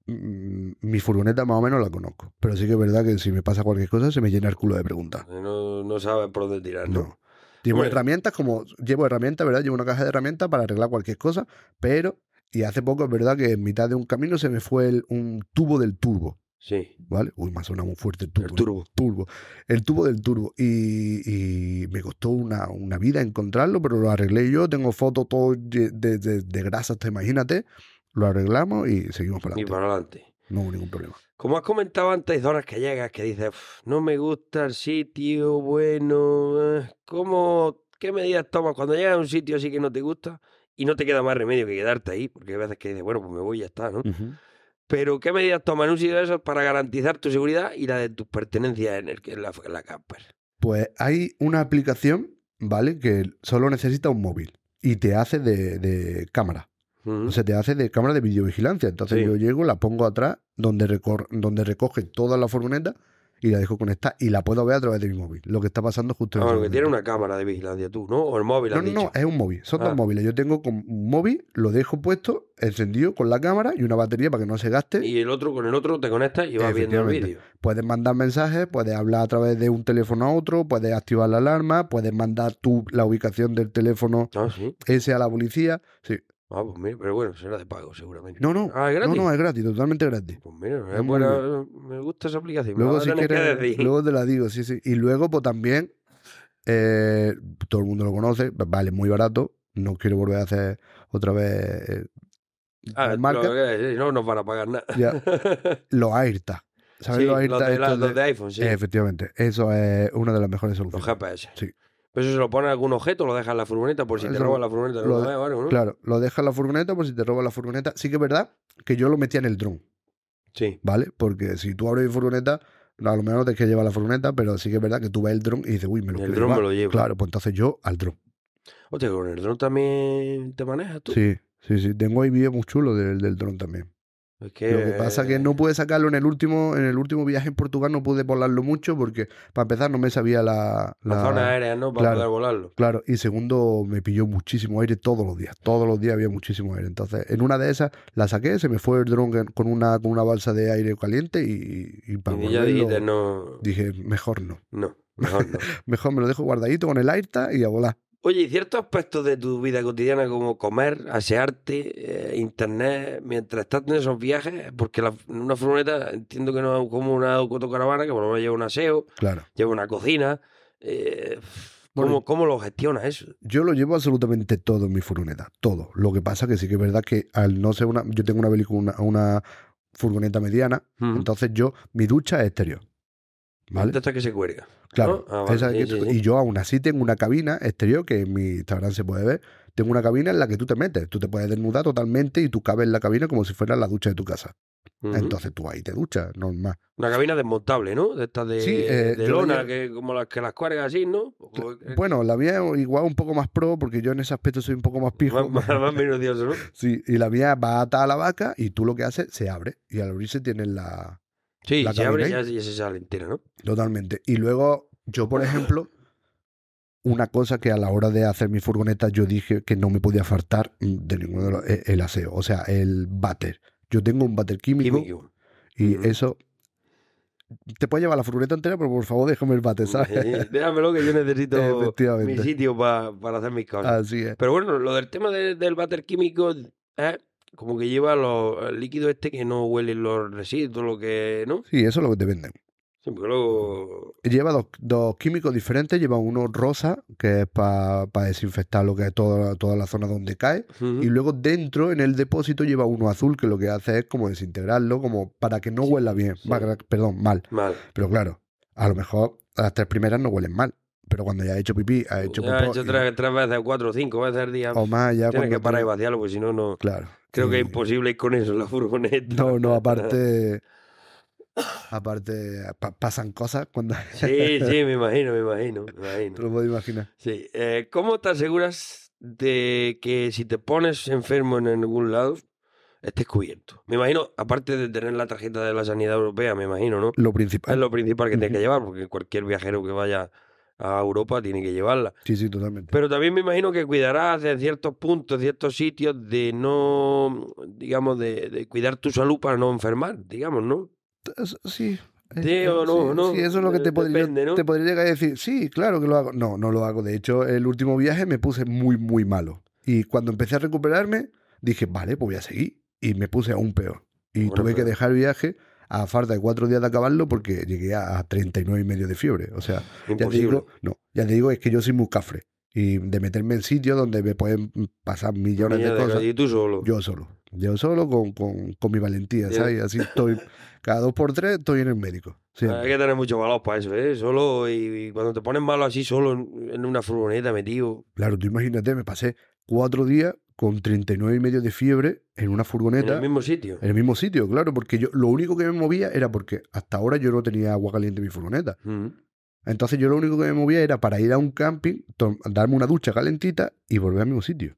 mi furgoneta más o menos la conozco. Pero sí que es verdad que si me pasa cualquier cosa, se me llena el culo de preguntas. No, no sabes por dónde tirar, ¿no? No. Llevo herramientas como. Llevo herramientas, ¿verdad? Llevo una caja de herramientas para arreglar cualquier cosa. Pero. Y hace poco es verdad que en mitad de un camino se me fue el- un tubo del turbo. Sí, ¿Vale? Uy, me ha sonado muy fuerte el turbo. el turbo. turbo. El tubo del turbo. Y, y me costó una, una vida encontrarlo, pero lo arreglé yo. Tengo fotos todo de, de, de- de grasa, hasta imagínate. Lo arreglamos y seguimos para Y adelante. para adelante. No hubo ningún problema. Como has comentado antes, hay zonas que llegas que dices, "Uf, no me gusta el sitio, bueno, eh, ¿cómo, qué medidas tomas cuando llegas a un sitio así que no te gusta y no te queda más remedio que quedarte ahí? Porque hay veces que dices, bueno, pues me voy y ya está, ¿no? Pero ¿qué medidas tomas en un sitio de esos para garantizar tu seguridad y la de tus pertenencias en, el, en, la, en la camper? Pues hay una aplicación, ¿vale? Que solo necesita un móvil y te hace de, de cámara. O sea, te hace de cámara de videovigilancia. Entonces Sí. yo llego, la pongo atrás, donde, recor- donde recoge toda la furgoneta y la dejo conectada y la puedo ver a través de mi móvil. Lo que está pasando justo en Ah, bueno, que tiene una cámara de vigilancia tú, ¿no? O el móvil, No, no, no, es un móvil. Son Ah. dos móviles. Yo tengo con un móvil, lo dejo puesto, encendido con la cámara y una batería para que no se gaste. Y el otro, con el otro te conectas y vas viendo el vídeo. Puedes mandar mensajes, puedes hablar a través de un teléfono a otro, puedes activar la alarma, puedes mandar tú la ubicación del teléfono Ah, sí. ese a la policía. Sí. Ah, pues mira, pero bueno, será de pago seguramente. No, no. Ah, ¿es gratis? No, no, es gratis, totalmente gratis. Pues mira, es buena, me gusta esa aplicación. Luego, si quieres, luego te la digo, sí, sí. Y luego, pues también, eh, todo el mundo lo conoce, vale muy barato. No quiero volver a hacer otra vez eh, Ah, lo que no nos van a pagar nada. Ya. *laughs* Los AirTag. ¿Sabes Sí, los los, AirTag? de la- estos los de- de iPhone, sí. Efectivamente, eso es una de las mejores los soluciones. GPS. Sí. Pero eso se lo pone algún objeto, lo deja en la furgoneta por si te roban la furgoneta. lo No. Claro, lo dejas en la furgoneta por si te roban la furgoneta. Sí que es verdad que yo lo metía en el dron, Sí. ¿vale? Porque si tú abres mi furgoneta, a lo mejor no te que llevar la furgoneta, pero sí que es verdad que tú ves el dron y dices, uy, me lo El dron me lo llevo. Claro, pues entonces yo al dron. Hostia, con el dron también te manejas tú. Sí, sí, sí. Tengo ahí vídeos muy chulos del, del dron también. Lo que pasa es que no pude sacarlo en el último, en el último viaje en Portugal, no pude volarlo mucho porque, para empezar, no me sabía la... La la- zona aérea, ¿no? Para claro. poder volarlo. Claro, y segundo, me pilló muchísimo aire todos los días. Todos los días había muchísimo aire. Entonces, en una de esas la saqué, se me fue el dron con una, con una balsa de aire caliente y, y para y ya dijiste, no, dije, mejor no. no, mejor no. *laughs* Mejor me lo dejo guardadito con el AirTag y a volar. Oye, ¿y ciertos aspectos de tu vida cotidiana como comer, asearte, eh, internet, mientras estás en esos viajes? Porque la, una furgoneta entiendo que no es como una autocaravana, que por lo menos lleva un aseo, Claro. lleva una cocina. eh, ¿cómo, Bueno, ¿Cómo lo gestionas eso? Yo lo llevo absolutamente todo en mi furgoneta. Todo. Lo que pasa que sí que es verdad que al no ser una... Yo tengo una, una, una furgoneta mediana, entonces yo, mi ducha es exterior. Esta que se cuelga. Claro, ¿no? Ah, vale, esa sí, que sí, tú- sí. y yo aún así tengo una cabina exterior que en mi Instagram se puede ver. Tengo una cabina en la que tú te metes, tú te puedes desnudar totalmente y tú cabes en la cabina como si fuera la ducha de tu casa. Entonces tú ahí te duchas, normal. Una cabina desmontable, ¿no? De estas de, eh, de la lona, llevo- que, como las que las cuelgas así, ¿no? O- eh, Bueno, la mía es igual un poco más pro, porque yo en ese aspecto soy un poco más pijo. más, más, ¿no? *laughs* Sí, y la mía va atada a la vaca y tú lo que haces, se abre. Y al abrirse tienes la... Sí, La se abre y ya, ya se sale entera, ¿no? Totalmente. Y luego, yo, por ejemplo, una cosa que a la hora de hacer mi furgoneta yo dije que no me podía faltar de ninguno de los... e- El aseo, o sea, el váter. Yo tengo un váter químico, Químico. y eso... Te puede llevar la furgoneta entera, pero por favor déjame el váter, ¿sabes? Eh, Déjamelo que yo necesito *laughs* mi sitio pa- para hacer mis cosas. Así es. Pero bueno, lo del tema de- del váter químico es como que lleva los, el líquido este que no huele los residuos, lo que, ¿no? Sí, eso es lo que te venden. Sí, porque luego... Lleva dos, dos químicos diferentes. Lleva uno rosa, que es para desinfectar lo que es toda, toda la zona donde cae. Y luego dentro, en el depósito, lleva uno azul, que lo que hace es como desintegrarlo, como para que no huela bien. sí. Para- perdón, mal. Mal. Pero claro, a lo mejor las tres primeras no huelen mal. Pero cuando ya ha hecho pipí, ha hecho Ya popó hecho y- tres, veces, cuatro o cinco veces al día. o más, ya Tienes que parar y vaciarlo, porque si no, no... Claro. Creo que es imposible ir con eso en la furgoneta. No, no, *laughs* aparte. aparte, pa- pasan cosas cuando. *laughs* Sí, sí, me imagino, me imagino, me Te imagino. lo puedo imaginar. Sí. Eh, ¿Cómo te aseguras de que si te pones enfermo en algún lado, estés cubierto? Me imagino, aparte de tener la tarjeta de la sanidad europea, me imagino, ¿no? Lo Es principal. lo principal que tienes que llevar, porque cualquier viajero que vaya a Europa tiene que llevarla. Sí, sí, totalmente. Pero también me imagino que cuidarás en ciertos puntos, ciertos sitios, de no, digamos, de, de cuidar tu salud para no enfermar, digamos, ¿no? Sí. Sí o no, sí, no, sí, eso es lo que te eh, podría, depende, ¿no? te podría llegar a decir. Sí, claro que lo hago. No, no lo hago. De hecho, el último viaje me puse muy, muy malo. Y cuando empecé a recuperarme, dije, vale, pues voy a seguir. Y me puse aún peor. Y Bueno, tuve que dejar el viaje a falta de cuatro días de acabarlo porque llegué a a 39 y medio de fiebre. O sea, ya te digo, no, ya te digo, es que yo soy muy cafre. Y de meterme en sitios donde me pueden pasar millones Mira, de cosas. Y tú solo. Yo solo. Yo solo con, con, con mi valentía. ¿sabes? Así estoy. Cada dos por tres estoy en el médico. siempre. Hay que tener mucho valor para eso, ¿eh? Solo y, y cuando te pones malo así, solo en, en una furgoneta metido, Claro, tú imagínate, me pasé cuatro días con 39 y medio de fiebre en una en furgoneta. el mismo sitio. en el mismo sitio, claro, porque yo lo único que me movía era porque hasta ahora yo no tenía agua caliente en mi furgoneta. Mm. Entonces yo lo único que me movía era para ir a un camping, darme una ducha calentita y volver al mismo sitio.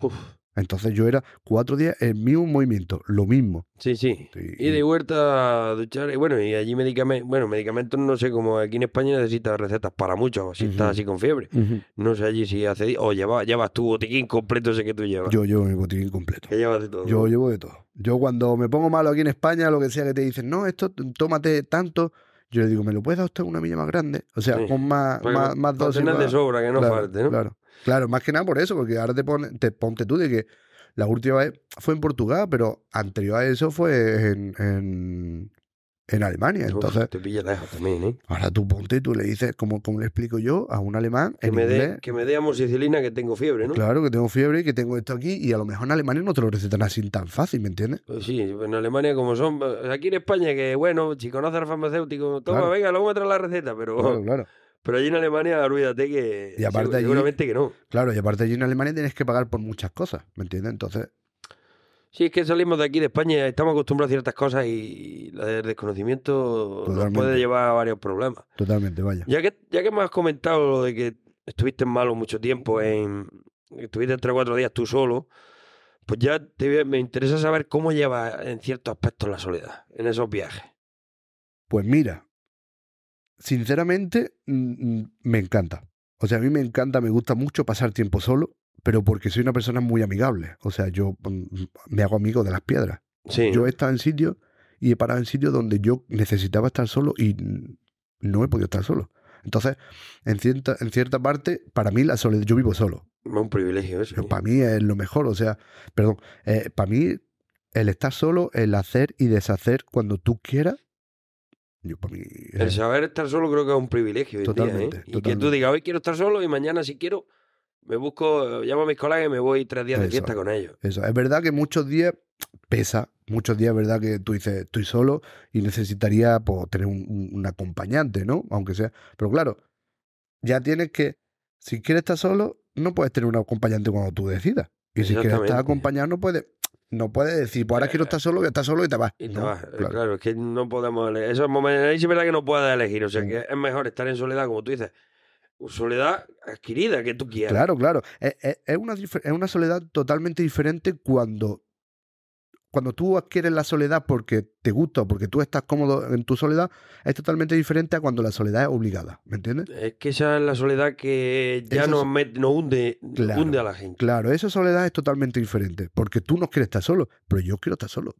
Uf, Entonces yo era cuatro días el mismo movimiento, lo mismo. sí, sí. Y de vuelta a duchar. Y bueno, y allí medicamentos. Bueno, medicamentos no sé, como aquí en España necesitas recetas para mucho, si estás así con fiebre. No sé allí si hace. O llevas, llevas tu botiquín completo ese que tú llevas. Yo llevo mi botiquín completo. que llevas de todo. Yo llevo de todo. Yo cuando me pongo malo aquí en España, lo que sea que te dicen, no, esto tómate tanto, yo le digo, ¿me lo puedes dar usted una milla más grande? O sea, Sí. con más, más, más dosis. de sobra, que no claro, falte, ¿no? Claro, claro, más que nada por eso, porque ahora te, pone, te ponte tú de que la última vez fue en Portugal, pero anterior a eso fue en, en, en Alemania. Uf, Entonces, te pilla lejos también, ¿eh? ahora tú ponte y tú le dices, como, como le explico yo a un alemán Que en me, inglés, dé, que me dé amoxicilina que tengo fiebre, ¿no? claro, que tengo fiebre y que tengo esto aquí, y a lo mejor en Alemania no te lo recetan así tan fácil, ¿me entiendes? Pues sí, en Alemania como son, aquí en España que bueno, si conoces al farmacéutico, toma, Claro. venga, luego me traes la receta, pero, Claro, claro. pero allí en Alemania olvídate que Y aparte allí- seguramente que no. Claro, y aparte allí en Alemania tienes que pagar por muchas cosas, ¿me entiendes? Entonces, Sí, es que salimos de aquí de España, estamos acostumbrados a ciertas cosas y la del desconocimiento nos puede llevar a varios problemas. totalmente, vaya. Ya que, ya que me has comentado lo de que estuviste malo mucho tiempo, en, estuviste tres o cuatro días tú solo, pues ya te- me interesa saber cómo llevas en ciertos aspectos la soledad, en esos viajes. Pues mira, sinceramente mm, mm, me encanta. O sea, a mí me encanta, me gusta mucho pasar tiempo solo, pero porque soy una persona muy amigable. O sea, yo mm, me hago amigo de las piedras. Sí. Yo he estado en sitios y he parado en sitios donde yo necesitaba estar solo y mm, no he podido estar solo. Entonces, en cierta, en cierta parte, para mí la soledad, yo vivo solo. Es un privilegio eso. Para mí es lo mejor, o sea, perdón, eh, para mí el estar solo, el hacer y deshacer cuando tú quieras, yo para mí... El saber estar solo creo que es un privilegio hoy en día, ¿eh? Totalmente, Y que tú digas, hoy quiero estar solo y mañana si quiero, me busco, llamo a mis colegas y me voy tres días de Eso. fiesta con ellos. Eso, es verdad que muchos días pesa, muchos días es verdad que tú dices, estoy solo y necesitaría pues, tener un, acompañante, ¿no? Aunque sea, pero claro, ya tienes que, si quieres estar solo, no puedes tener un acompañante cuando tú decidas. Y si quieres estar acompañado, no puedes, No puedes decir, pues ahora quiero estar solo, a estar solo y te vas. Y te No, vas. Eh, claro. Claro. es que no podemos elegir. Esos momentos, es verdad que no puedes elegir. O sea, Mm. que es mejor estar en soledad, como tú dices. Soledad adquirida, que tú quieras. Claro, claro. Es, es- es una, es una soledad totalmente diferente cuando, cuando tú adquieres la soledad porque te gusta o porque tú estás cómodo en tu soledad, es totalmente diferente a cuando la soledad es obligada. ¿Me entiendes? Es que esa es la soledad que ya nos, hunde, Claro. hunde a la gente. Claro, esa soledad es totalmente diferente. Porque tú no quieres estar solo, pero yo quiero estar solo.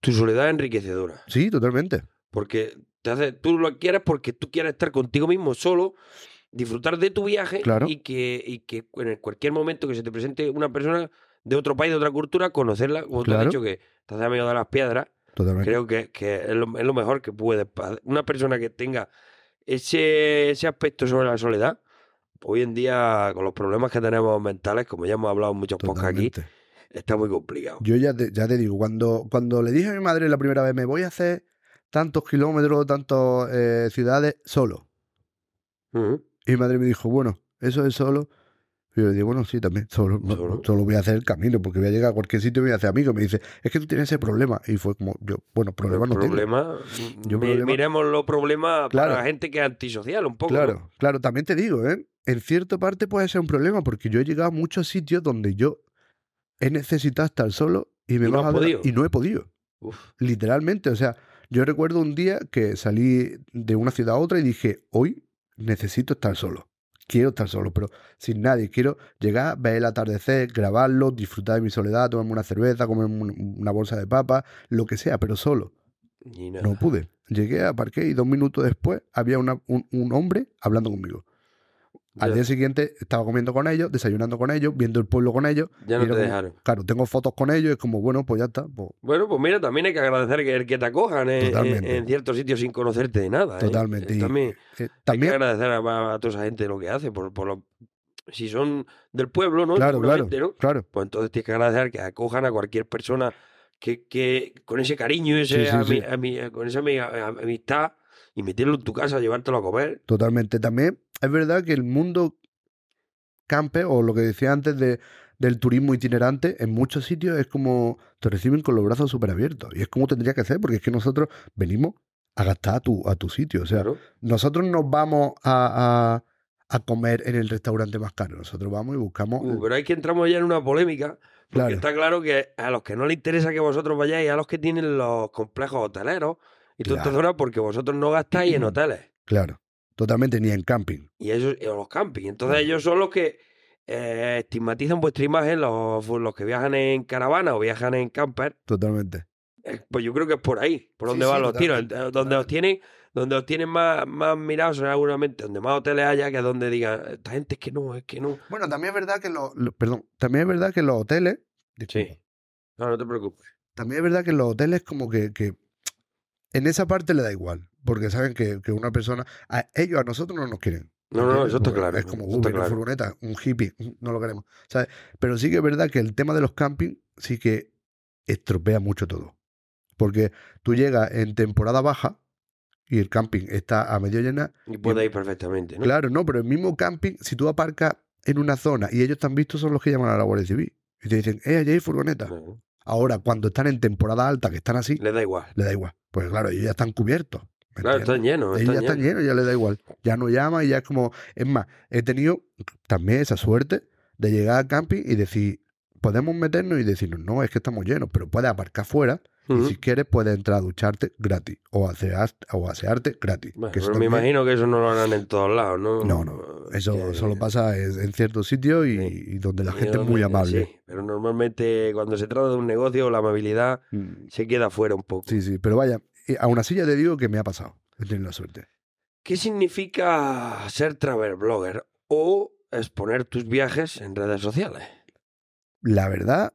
Tu soledad es enriquecedora. Sí, totalmente. Porque te hace, tú lo quieres porque tú quieres estar contigo mismo solo, disfrutar de tu viaje Claro. y, que, y que en cualquier momento que se te presente una persona de otro país, de otra cultura, conocerla, como tú has Claro. dicho que te hace amigo de las piedras, Totalmente. creo que, que es, lo, es lo mejor que puede. pa- Una persona que tenga ese, ese aspecto sobre la soledad, hoy en día con los problemas que tenemos mentales, como ya hemos hablado en muchos podcasts aquí, está muy complicado. Yo ya te, ya te digo, cuando, cuando le dije a mi madre la primera vez, me voy a hacer tantos kilómetros, tantas eh, ciudades solo. Y mi madre me dijo, bueno, eso es solo. Y yo le digo, bueno, sí, también, solo, Solo. solo voy a hacer el camino, porque voy a llegar a cualquier sitio y me voy a hacer amigo. Me dice, es que tú tienes ese problema. Y fue como, yo, bueno, problema no tengo. problema, Yo mi- problema- miremos los problemas Claro. para la gente que es antisocial un poco. Claro, ¿no? claro, también te digo, ¿eh? En cierta parte puede ser un problema, porque yo he llegado a muchos sitios donde yo he necesitado estar solo y me Y he no has la- podido. y no he podido. Uf, Literalmente, o sea, yo recuerdo un día que salí de una ciudad a otra y dije, hoy necesito estar solo. Quiero estar solo, pero sin nadie. Quiero llegar, ver el atardecer, grabarlo, disfrutar de mi soledad, tomarme una cerveza, comerme un- una bolsa de papas, lo que sea, pero solo. No pude. Llegué, aparqué y dos minutos después había una- un, un hombre hablando conmigo. Al día siguiente estaba comiendo con ellos, desayunando con ellos, viendo el pueblo con ellos. ya no te como- dejaron. Claro, tengo fotos con ellos, es como, bueno, pues ya está. pues, Bueno, pues mira, también hay que agradecer que, que te acojan en, en- ciertos sitios sin conocerte de nada. ¿eh? Totalmente, Eh, También eh, hay que también, agradecer a, a toda esa gente lo que hace. Por, por lo- si son del pueblo, ¿no? claro, claro, claro. Pues entonces tienes que agradecer que acojan a cualquier persona que, que con ese cariño, ese Sí, con esa ami- am- amistad y meterlo en tu casa, llevártelo a comer. Totalmente. También es verdad que el mundo campe, o lo que decía antes de, del turismo itinerante, en muchos sitios es como te reciben con los brazos súper abiertos. Y es como tendría que ser, porque es que nosotros venimos a gastar a tu, a tu sitio. O sea, Claro. nosotros nos vamos a, a- a comer en el restaurante más caro. Nosotros vamos y buscamos. Uh, pero hay que entramos ya en una polémica. Porque Claro. está claro que a los que no les interesa que vosotros vayáis, a los que tienen los complejos hoteleros y Claro. zonas, porque vosotros no gastáis en *clears throat* hoteles Claro, totalmente, ni en camping. y ellos o los campings. Entonces ellos son los que eh, estigmatizan vuestra imagen, los, los que viajan en caravana o viajan en camper. Totalmente. Eh, Pues yo creo que es por ahí, por donde sí, van los tiros. totalmente, Eh, Donde os tienen, donde os tienen más, más mirados seguramente, donde más hoteles haya, que donde digan, esta gente es que no, es que no. Bueno, también es verdad que los. lo- perdón, también es verdad que los hoteles. disculpa, Sí. No, no te preocupes. También es verdad que en los hoteles como que, que en esa parte le da igual, porque saben que, que una persona, a ellos a nosotros no nos quieren. No, no, eso está claro. Es como, viene claro. furgoneta, un hippie, no lo queremos. ¿sabes? Pero sí que es verdad que el tema de los camping sí que estropea mucho todo. Porque tú llegas en temporada baja y el camping está a medio llenar. Y puede ir perfectamente, ¿no? Claro, no, pero el mismo camping, si tú aparcas en una zona y ellos están vistos, son los que llaman a la Guardia Civil. Y te dicen, eh, allá hay furgoneta. Ahora, cuando están en temporada alta, que están así, Le da igual. le da igual. Pues claro, ellos ya están cubiertos. ¿me Claro, están llenos. Ellos Están ya están llenos. ya le da igual. Ya no llama y ya es como. Es más, he tenido también esa suerte de llegar al camping y decir, podemos meternos y decirnos, no, es que estamos llenos, pero puedes aparcar fuera y si quieres puedes entrar a ducharte gratis o, asear, o asearte gratis. Bueno, que eso pero me también- imagino que eso no lo harán en todos lados, ¿no? No, no, Eso Que- solo pasa en, en ciertos sitios y, Sí. y donde la gente es muy amable. Sí, pero normalmente cuando se trata de un negocio, la amabilidad Mm, se queda fuera un poco. Sí, sí, pero vaya, aún así ya te digo que me ha pasado. He tenido la suerte. ¿Qué significa ser travel blogger o exponer tus viajes en redes sociales? La verdad,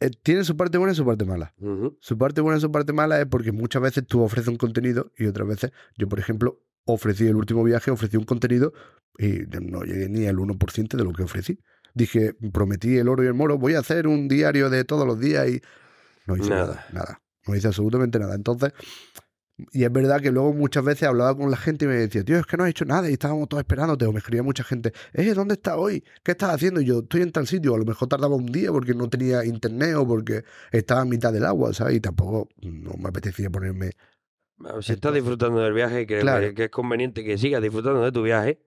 eh, tiene su parte buena y su parte mala. Su parte buena y su parte mala es porque muchas veces tú ofreces un contenido y otras veces, yo por ejemplo, ofrecí el último viaje, ofrecí un contenido y no llegué ni al 1% de lo que ofrecí. Dije, prometí el oro y el moro, voy a hacer un diario de todos los días y no hice Nada. nada, nada. No hice absolutamente nada. Entonces, Y es verdad que luego muchas veces hablaba con la gente y me decía, tío, es que no has hecho nada y estábamos todos esperándote. O me escribía mucha gente, eh, ¿dónde estás hoy? ¿Qué estás haciendo? Y yo, estoy en tal sitio. A lo mejor tardaba un día porque no tenía internet o porque estaba en mitad del agua, ¿sabes? Y tampoco no me apetecía ponerme. Si estás disfrutando del viaje, creo Claro. que, que es conveniente que sigas disfrutando de tu viaje.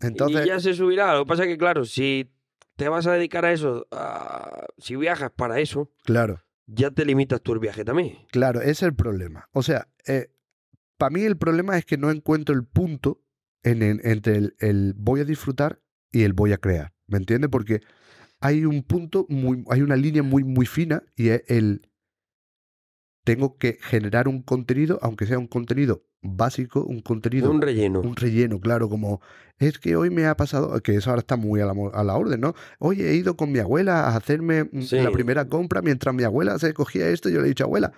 Entonces, y ya se subirá. Lo que pasa es que, claro, si te vas a dedicar a eso, a- si viajas para eso, claro, ya te limitas tú el viaje también. claro, ese es el problema. O sea, para mí el problema es que no encuentro el punto entre el, el voy a disfrutar y el voy a crear. ¿Me entiendes? Porque hay un punto, muy, hay una línea muy, muy fina y es el tengo que generar un contenido, aunque sea un contenido básico, un contenido Un relleno. un relleno, claro, como es que hoy me ha pasado, que eso ahora está muy a la, a la orden, ¿no? Hoy he ido con mi abuela a hacerme mm, Sí. la primera compra mientras mi abuela se cogía esto, yo le he dicho, abuela,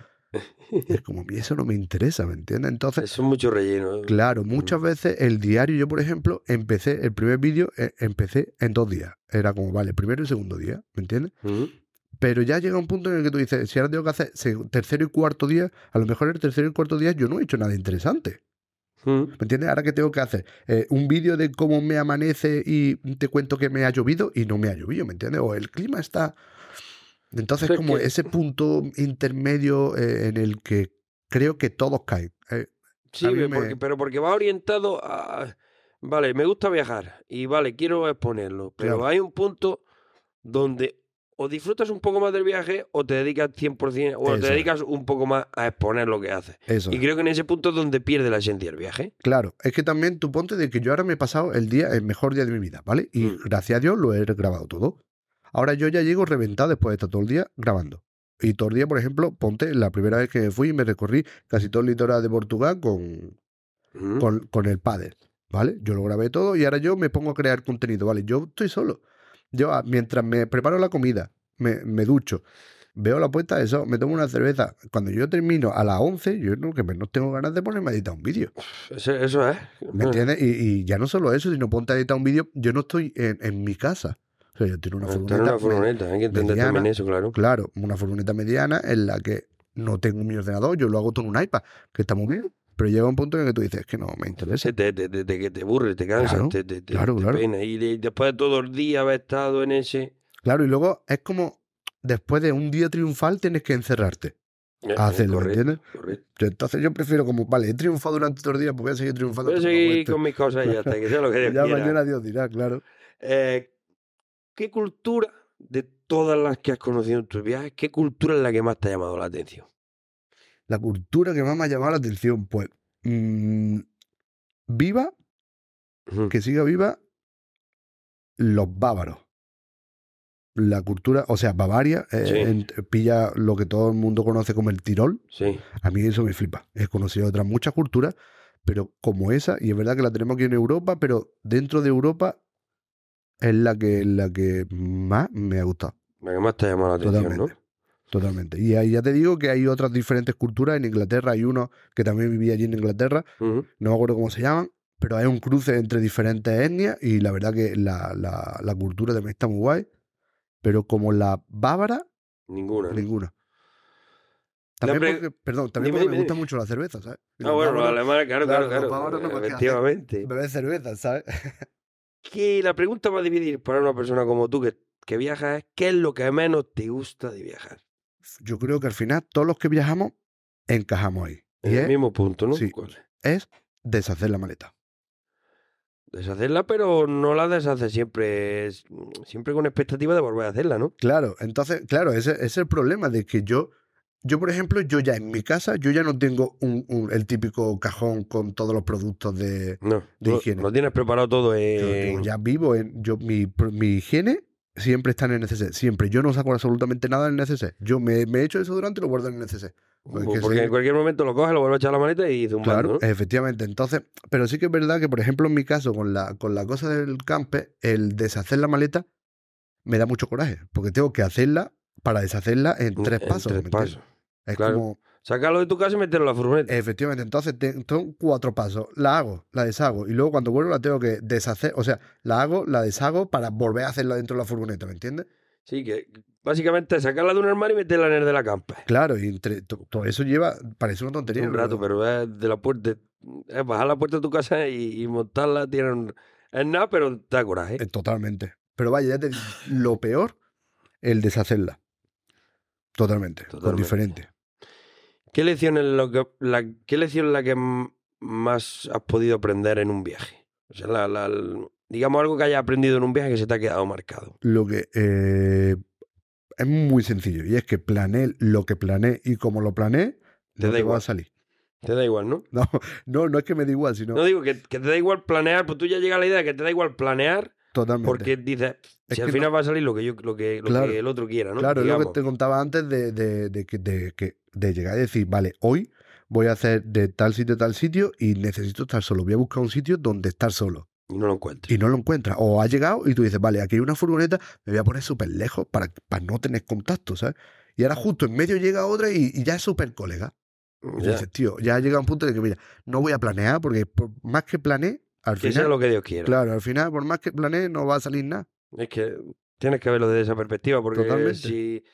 y es *laughs* como, eso no me interesa, ¿me entiendes? Entonces, Eso es mucho relleno. claro, muchas veces el diario, yo por ejemplo, empecé, el primer vídeo, eh, empecé en dos días, era como, vale, primero y segundo día, ¿me entiendes? Ujú. Pero ya llega un punto en el que tú dices, si ahora tengo que hacer tercero y cuarto día, a lo mejor el tercero y cuarto día yo no he hecho nada interesante. Ujú. ¿Me entiendes? Ahora que tengo que hacer Eh, un vídeo de cómo me amanece y te cuento que me ha llovido y no me ha llovido, ¿me entiendes? O el clima está... Entonces, como que- ese punto intermedio eh, en el que creo que todos caen. Eh, Sí, me- porque- pero porque va orientado a... Vale, me gusta viajar y vale, quiero exponerlo, pero Claro. hay un punto donde o disfrutas un poco más del viaje o te dedicas 100% o Eso te dedicas un poco más a exponer lo que haces. eso. Y creo que en ese punto es donde pierde la esencia del viaje. Claro, es que también tú ponte de que yo ahora me he pasado el día, el mejor día de mi vida, ¿vale? Y Mm. gracias a Dios lo he grabado todo. Ahora yo ya llego reventado después de estar todo el día grabando. Y todo el día, por ejemplo, ponte la primera vez que fui me recorrí casi todo el litoral de Portugal con, Ujú. con, con el pádel, ¿vale? Yo lo grabé todo y ahora yo me pongo a crear contenido, ¿vale? Yo estoy solo. Yo, ah, mientras me preparo la comida, me, me ducho, veo la puesta de eso, me tomo una cerveza. Cuando yo termino a las 11, yo no, que no tengo ganas de ponerme a editar un vídeo, Eso, eso es. ¿me entiendes? Y, y ya no solo eso, sino ponte a editar un vídeo, yo no estoy en, en mi casa. O sea, yo tengo una Tener furgoneta. una me- furgoneta, hay que entender mediana. también eso, claro. Claro, una furgoneta mediana en la que no tengo mi ordenador, yo lo hago todo en un iPad, que está muy bien. Pero llega un punto en el que tú dices, es que no me interesa. Te, te, te, te- que te aburre, te cansa, Claro, te, te, claro, pena. Y de- después de todo el día haber estado en ese... Claro, y luego es como después de un día triunfal tienes que encerrarte Eh, a hacerlo, ¿me correcto, entiendes? correcto. Entonces yo prefiero como, vale, he triunfado durante todo el día, pues voy a seguir triunfando. Voy a hasta seguir con mis cosas y ya está, que sea lo que *laughs* Dios Ya quiera. mañana Dios dirá, claro. Eh, ¿Qué cultura de todas las que has conocido en tus viajes, qué cultura es la que más te ha llamado la atención? La cultura que más me ha llamado la atención, pues, mm, viva, que siga viva, los bávaros. La cultura, o sea, Bavaria, eh, Sí. en- pilla lo que todo el mundo conoce como el Tirol. Sí, A mí eso me flipa. He conocido otras muchas culturas, pero como esa, y es verdad que la tenemos aquí en Europa, pero dentro de Europa es la que, la que más me ha gustado. la que más te ha llamado la atención, Totalmente. Totalmente. Y ahí ya te digo que hay otras diferentes culturas. En Inglaterra hay uno que también vivía allí en Inglaterra, ¿no? Me acuerdo cómo se llaman, pero hay un cruce entre diferentes etnias y la verdad que la, la, la cultura también está muy guay. Pero como la bávara, Ninguna. ninguna. También pre- porque, perdón, también Dime, porque me gusta dime. mucho la cerveza, ¿sabes? Y Ah, bueno, los alemanes, claro, claro, claro, claro. no. Efectivamente. beber cerveza, ¿sabes? Que la pregunta va a dividir para una persona como tú que, que viaja es ¿qué es lo que menos te gusta de viajar? Yo creo que al final todos los que viajamos encajamos ahí. En Y el es, mismo punto, ¿no? sí. Es deshacer la maleta. Deshacerla, pero no la deshaces siempre, es- siempre con expectativa de volver a hacerla, ¿no? Claro, entonces, claro, ese, ese es el problema de que yo, yo por ejemplo, yo ya en mi casa, yo ya no tengo un, un- el típico cajón con todos los productos de... No, De no, higiene. lo tienes preparado todo Yo, en... yo ya vivo en... Yo, mi, mi higiene siempre está en el neceser, siempre. Yo no saco absolutamente nada en el neceser. Yo me, me echo eso durante y lo guardo en el neceser. Porque Porque, sí. en cualquier momento lo coges, lo vuelves a echar a la maleta y un Claro, efectivamente. Entonces, pero sí que es verdad que, por ejemplo, en mi caso, con la, con la cosa del camper, el deshacer la maleta me da mucho coraje, porque tengo que hacerla para deshacerla en tres En pasos. tres ¿me pasos. Es claro. como, Sacarlo de tu casa y meterlo en la furgoneta. efectivamente, entonces son cuatro pasos. La hago, la deshago, y luego cuando vuelvo la tengo que deshacer, o sea, la hago, la deshago para volver a hacerla dentro de la furgoneta, ¿me entiendes? Sí, que básicamente es sacarla de un armario y meterla en el de la campa. Claro, y entre, to- todo eso lleva, parece una tontería. Un rato, pero es de la puerta, es bajar la puerta de tu casa y, y montarla, tiene un- es nada, pero te da coraje. Eh, Totalmente. Pero vaya, ya te lo peor, el deshacerla. Totalmente. Con Totalmente. diferente. ¿Qué lección es lo que, la, qué lección es la que más has podido aprender en un viaje? O sea, la- la- digamos algo que hayas aprendido en un viaje que se te ha quedado marcado. Lo que eh, es muy sencillo. Y es que planeé lo que planeé y como lo planeé, Te no da te va igual. a salir. Te da igual, ¿no? *laughs* No, no, no es que me da igual, sino No digo que, que te da igual planear, pues tú ya llegas a la idea de que te da igual planear totalmente. porque dices, Es si al que final va a salir lo que yo lo que, lo Claro. que el otro quiera, ¿no? Claro, es lo que te contaba antes de, de, de que, de, que- de llegar y decir, vale, hoy voy a hacer de tal sitio a tal sitio y necesito estar solo. Voy a buscar un sitio donde estar solo. Y no lo encuentras. Y no lo encuentras. O has llegado y tú dices, vale, aquí hay una furgoneta, me voy a poner súper lejos para, para no tener contacto, ¿sabes? Y ahora justo en medio llega otra y, y ya es súper colega. Y Ya, dices, tío, ya ha llegado un punto de que, mira, no voy a planear porque por más que planeé, al que sea final, lo que Dios quiera. claro, al final, por más que planeé, no va a salir nada. Es que tienes que verlo desde esa perspectiva, porque Totalmente. si,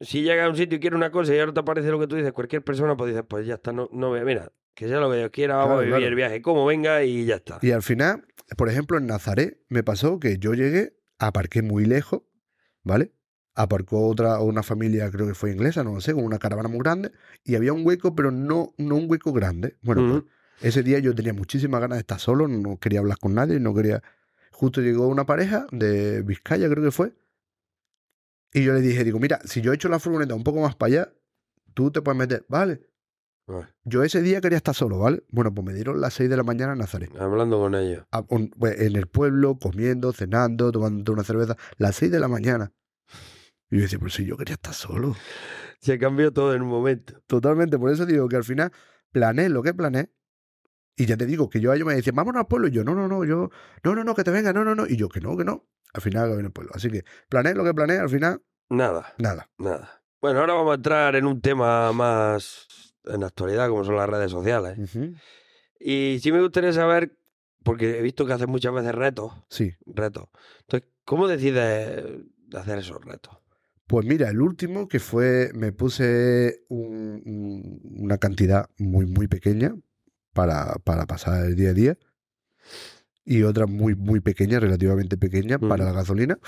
si llega a un sitio y quiere una cosa y ahora te aparece lo que tú dices, cualquier persona, pues dices, pues ya está, no, no mira, que sea lo que Dios quiera, vamos Claro, a vivir claro. el viaje como venga y ya está. Y al final, por ejemplo, en Nazaret me pasó que yo llegué, aparqué muy lejos, ¿vale? Aparcó otra, una familia, creo que fue inglesa, no lo sé, con una caravana muy grande, y había un hueco, pero no, no un hueco grande. Bueno, pues, ese día yo tenía muchísimas ganas de estar solo, no quería hablar con nadie, no quería... Justo llegó una pareja de Vizcaya, creo que fue, y yo le dije, digo, mira, si yo echo la furgoneta un poco más para allá, tú te puedes meter, ¿vale? Yo ese día quería estar solo, ¿vale? Bueno, pues me dieron las 6 de la mañana en Nazaret Hablando con ellos. a- un- pues, en el pueblo, comiendo, cenando, tomando una cerveza, las 6 de la mañana. Y yo decía, pues si yo quería estar solo. Se cambió todo en un momento. Totalmente, por eso digo que al final planeé lo que planeé. Y ya te digo que yo a ellos me decían, vámonos al pueblo. Y yo, no, no, no, yo, no, no, no, que te venga, no, no, no. Y yo, que no, que no. Al final en el pueblo. Así que planeé lo que planeé, al final, Nada, nada. nada. Bueno, ahora vamos a entrar en un tema más en la actualidad, como son las redes sociales. Ujú. Y sí me gustaría saber, porque he visto que haces muchas veces retos, Sí. retos. Entonces, ¿cómo decides hacer esos retos? Pues mira, el último que fue, me puse un- un- una cantidad muy, muy pequeña para, para pasar el día a día y otra muy, muy pequeña, relativamente pequeña para la gasolina.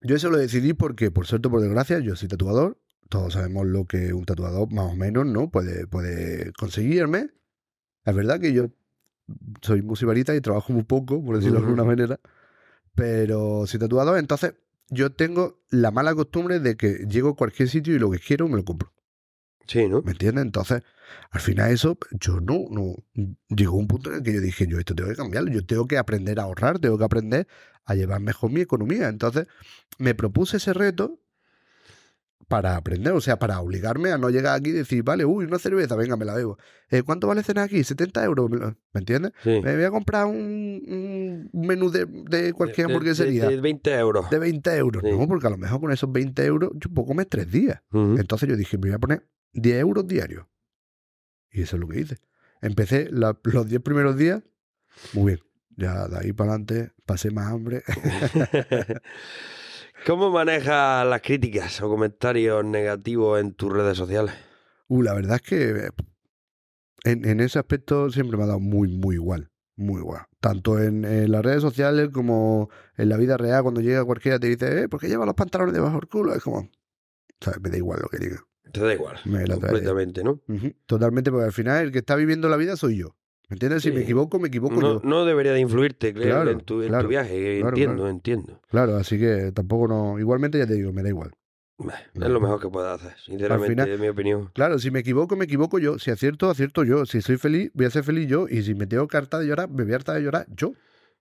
Yo eso lo decidí porque, por suerte o por desgracia, yo soy tatuador. Todos sabemos lo que un tatuador más o menos no puede, puede conseguirme. Es verdad que yo soy musibarita y trabajo muy poco, por decirlo de alguna manera. Pero soy tatuador, entonces yo tengo la mala costumbre de que llego a cualquier sitio y lo que quiero me lo compro. Sí, ¿no? ¿Me entiendes? Entonces, al final eso, yo no, no. Llegó un punto en el que yo dije, yo esto tengo que cambiarlo, yo tengo que aprender a ahorrar, tengo que aprender a llevar mejor mi economía. Entonces, me propuse ese reto para aprender, o sea, para obligarme a no llegar aquí y decir, vale, uy, una cerveza, venga, me la bebo. Eh, ¿Cuánto vale cenar aquí? 70 euros, ¿me entiendes? Sí. Me voy a comprar un, un menú de, de cualquier de- hamburguesería De, de 20 euros. de 20 euros. Sí. No, porque a lo mejor con esos 20 euros yo puedo comer tres días. Entonces yo dije, me voy a poner 10 euros diarios. Y eso es lo que hice. Empecé la- *laughs* los 10 primeros días, muy bien. Ya de ahí para adelante pasé más hambre. *laughs* ¿Cómo manejas las críticas o comentarios negativos en tus redes sociales? Uh, la verdad es que en, en ese aspecto siempre me ha dado muy, muy igual. Muy igual. Tanto en, en las redes sociales como en la vida real, cuando llega cualquiera te dice, eh, ¿por qué lleva los pantalones debajo del culo? Es como, ¿sabes? Me da igual lo que diga. Te da igual. Me la trae. completamente, ¿no? Totalmente, porque al final el que está viviendo la vida soy yo. ¿Me entiendes? Si Sí. me equivoco, me equivoco No, yo. no debería de influirte Claro, en, tu, en tu viaje. claro, entiendo, entiendo. Claro, así que tampoco no. Igualmente ya te digo, me da igual. Es lo mejor que puedas hacer, sinceramente, final- en mi opinión. Claro, si me equivoco, me equivoco yo. Si acierto, acierto yo. Si soy feliz, voy a ser feliz yo. Y si me tengo que hartar de llorar, me voy a hartar de llorar yo.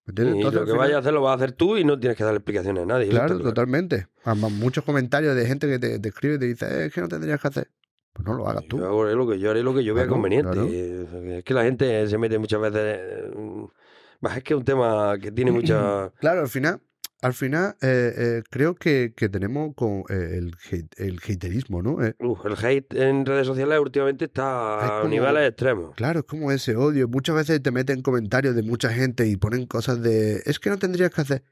¿Me entiendes? Y lo que final- vayas a hacer lo vas a hacer tú y no tienes que darle explicaciones a nadie. Claro, totalmente. Además, muchos comentarios de gente que te, te escribe y te dice, "Eh, es que no tendrías que hacer. Pues no lo hagas tú. Yo hago lo que yo haré lo que yo vea conveniente. claro. Es que la gente se mete muchas veces. eh, bah, Es que es un tema que tiene mucha. Claro, al final, al final eh, eh, creo que, que tenemos con eh, el, hate- el haterismo, ¿no? Eh, Uf, el hate en redes sociales últimamente está Es a como- niveles extremos. Claro, es como ese odio. Muchas veces te meten comentarios de mucha gente y ponen cosas de. Es que no tendrías que hacer.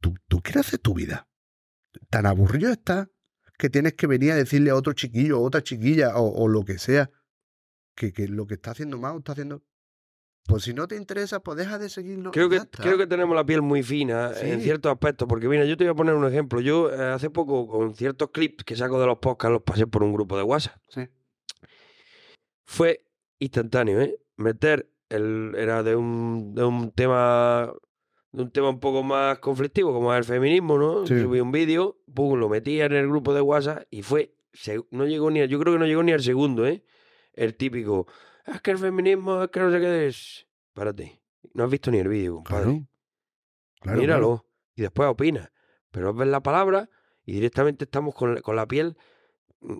Tú, tú quieres hacer tu vida. tan aburrido está que tienes que venir a decirle a otro chiquillo, o otra chiquilla, o, o lo que sea, que, que lo que está haciendo mal, está haciendo. Pues si no te interesa, pues deja de seguirlo. Creo que, creo que tenemos la piel muy fina en Sí. ciertos aspectos, porque mira, yo te voy a poner un ejemplo. Yo eh, hace poco, con ciertos clips que saco de los podcasts, los pasé por un grupo de WhatsApp. Sí. Fue instantáneo, ¿eh? Meter el. Era de un, de un tema. De un tema un poco más conflictivo, como es el feminismo, ¿no? Sí. Subí un vídeo, pum, lo metí en el grupo de WhatsApp y fue. no llegó ni a- Yo creo que no llegó ni al segundo, ¿eh? El típico. Es que el feminismo, es que no sé qué es. Párate. No has visto ni el vídeo, compadre. Claro. Claro, Míralo. claro. Y después opina. Pero ves la palabra y directamente estamos con, la- con la piel.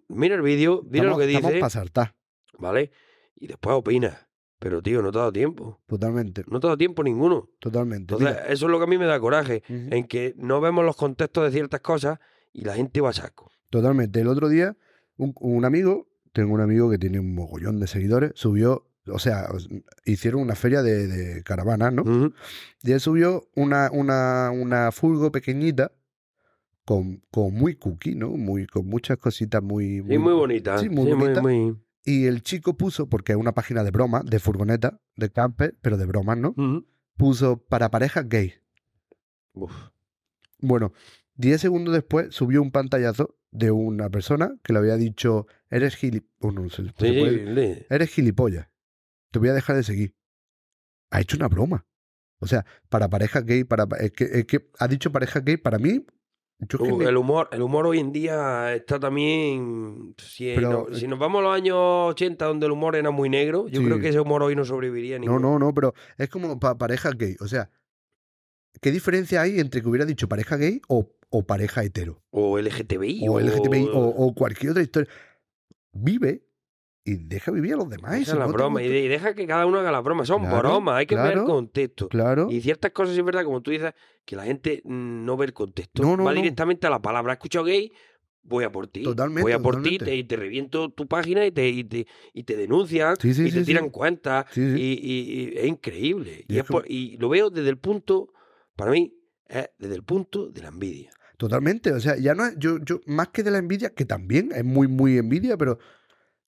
Mira el vídeo, mira Estamos, lo que estamos dice, para saltar, ¿vale? Y después opina. Pero, tío, no te ha dado tiempo. totalmente, No te ha dado tiempo ninguno. totalmente. Entonces, Mira, eso es lo que a mí me da coraje. En que no vemos los contextos de ciertas cosas y la gente va a saco. Totalmente. El otro día, un, un amigo, tengo un amigo que tiene un mogollón de seguidores, subió, o sea, hicieron una feria de, de caravanas, ¿no? Y él subió una, una, una furgo pequeñita con, con muy cookie, ¿no? Muy, con muchas cositas muy... Y muy bonita. Sí, muy Sí, bonita. muy- Y el chico puso, porque es una página de broma, de furgoneta, de camper, pero de bromas, ¿no? Puso para parejas gay. Uf. Bueno, 10 segundos después subió un pantallazo de una persona que le había dicho, eres gilipollas. no Sí. Eres gilipollas. Te voy a dejar de seguir. Ha hecho una broma. O sea, para parejas gay, para es que, es que ha dicho pareja gay, para mí, yo Uh, el humor, el humor hoy en día está también. Si, Pero- no- si nos vamos a los años 80, donde el humor era muy negro, yo Sí. creo que ese humor hoy no sobreviviría ni No, no, no, pero es como para pareja gay. O sea, ¿qué diferencia hay entre que hubiera dicho pareja gay o, o pareja hetero? O LGTBI. O LGTBI o, o cualquier otra historia. Vive y deja vivir a los demás. la no te broma y, deja que cada uno haga la broma. Son Claro, bromas, hay que ver el claro, contexto. Claro. Y ciertas cosas, es verdad, como tú dices, que la gente mm, no ve el contexto. No, no, Va directamente a la palabra. ¿Has escuchado gay? Voy a por ti. Totalmente, Voy a por ti y te reviento tu página y te, y te, y te denuncian Sí, sí, y te tiran cuentas. Y, y- y es increíble. Es es por- y lo veo desde el punto, para mí, es desde el punto de la envidia. Totalmente. O sea, ya no es, yo, yo, más que de la envidia, que también es muy, muy envidia, pero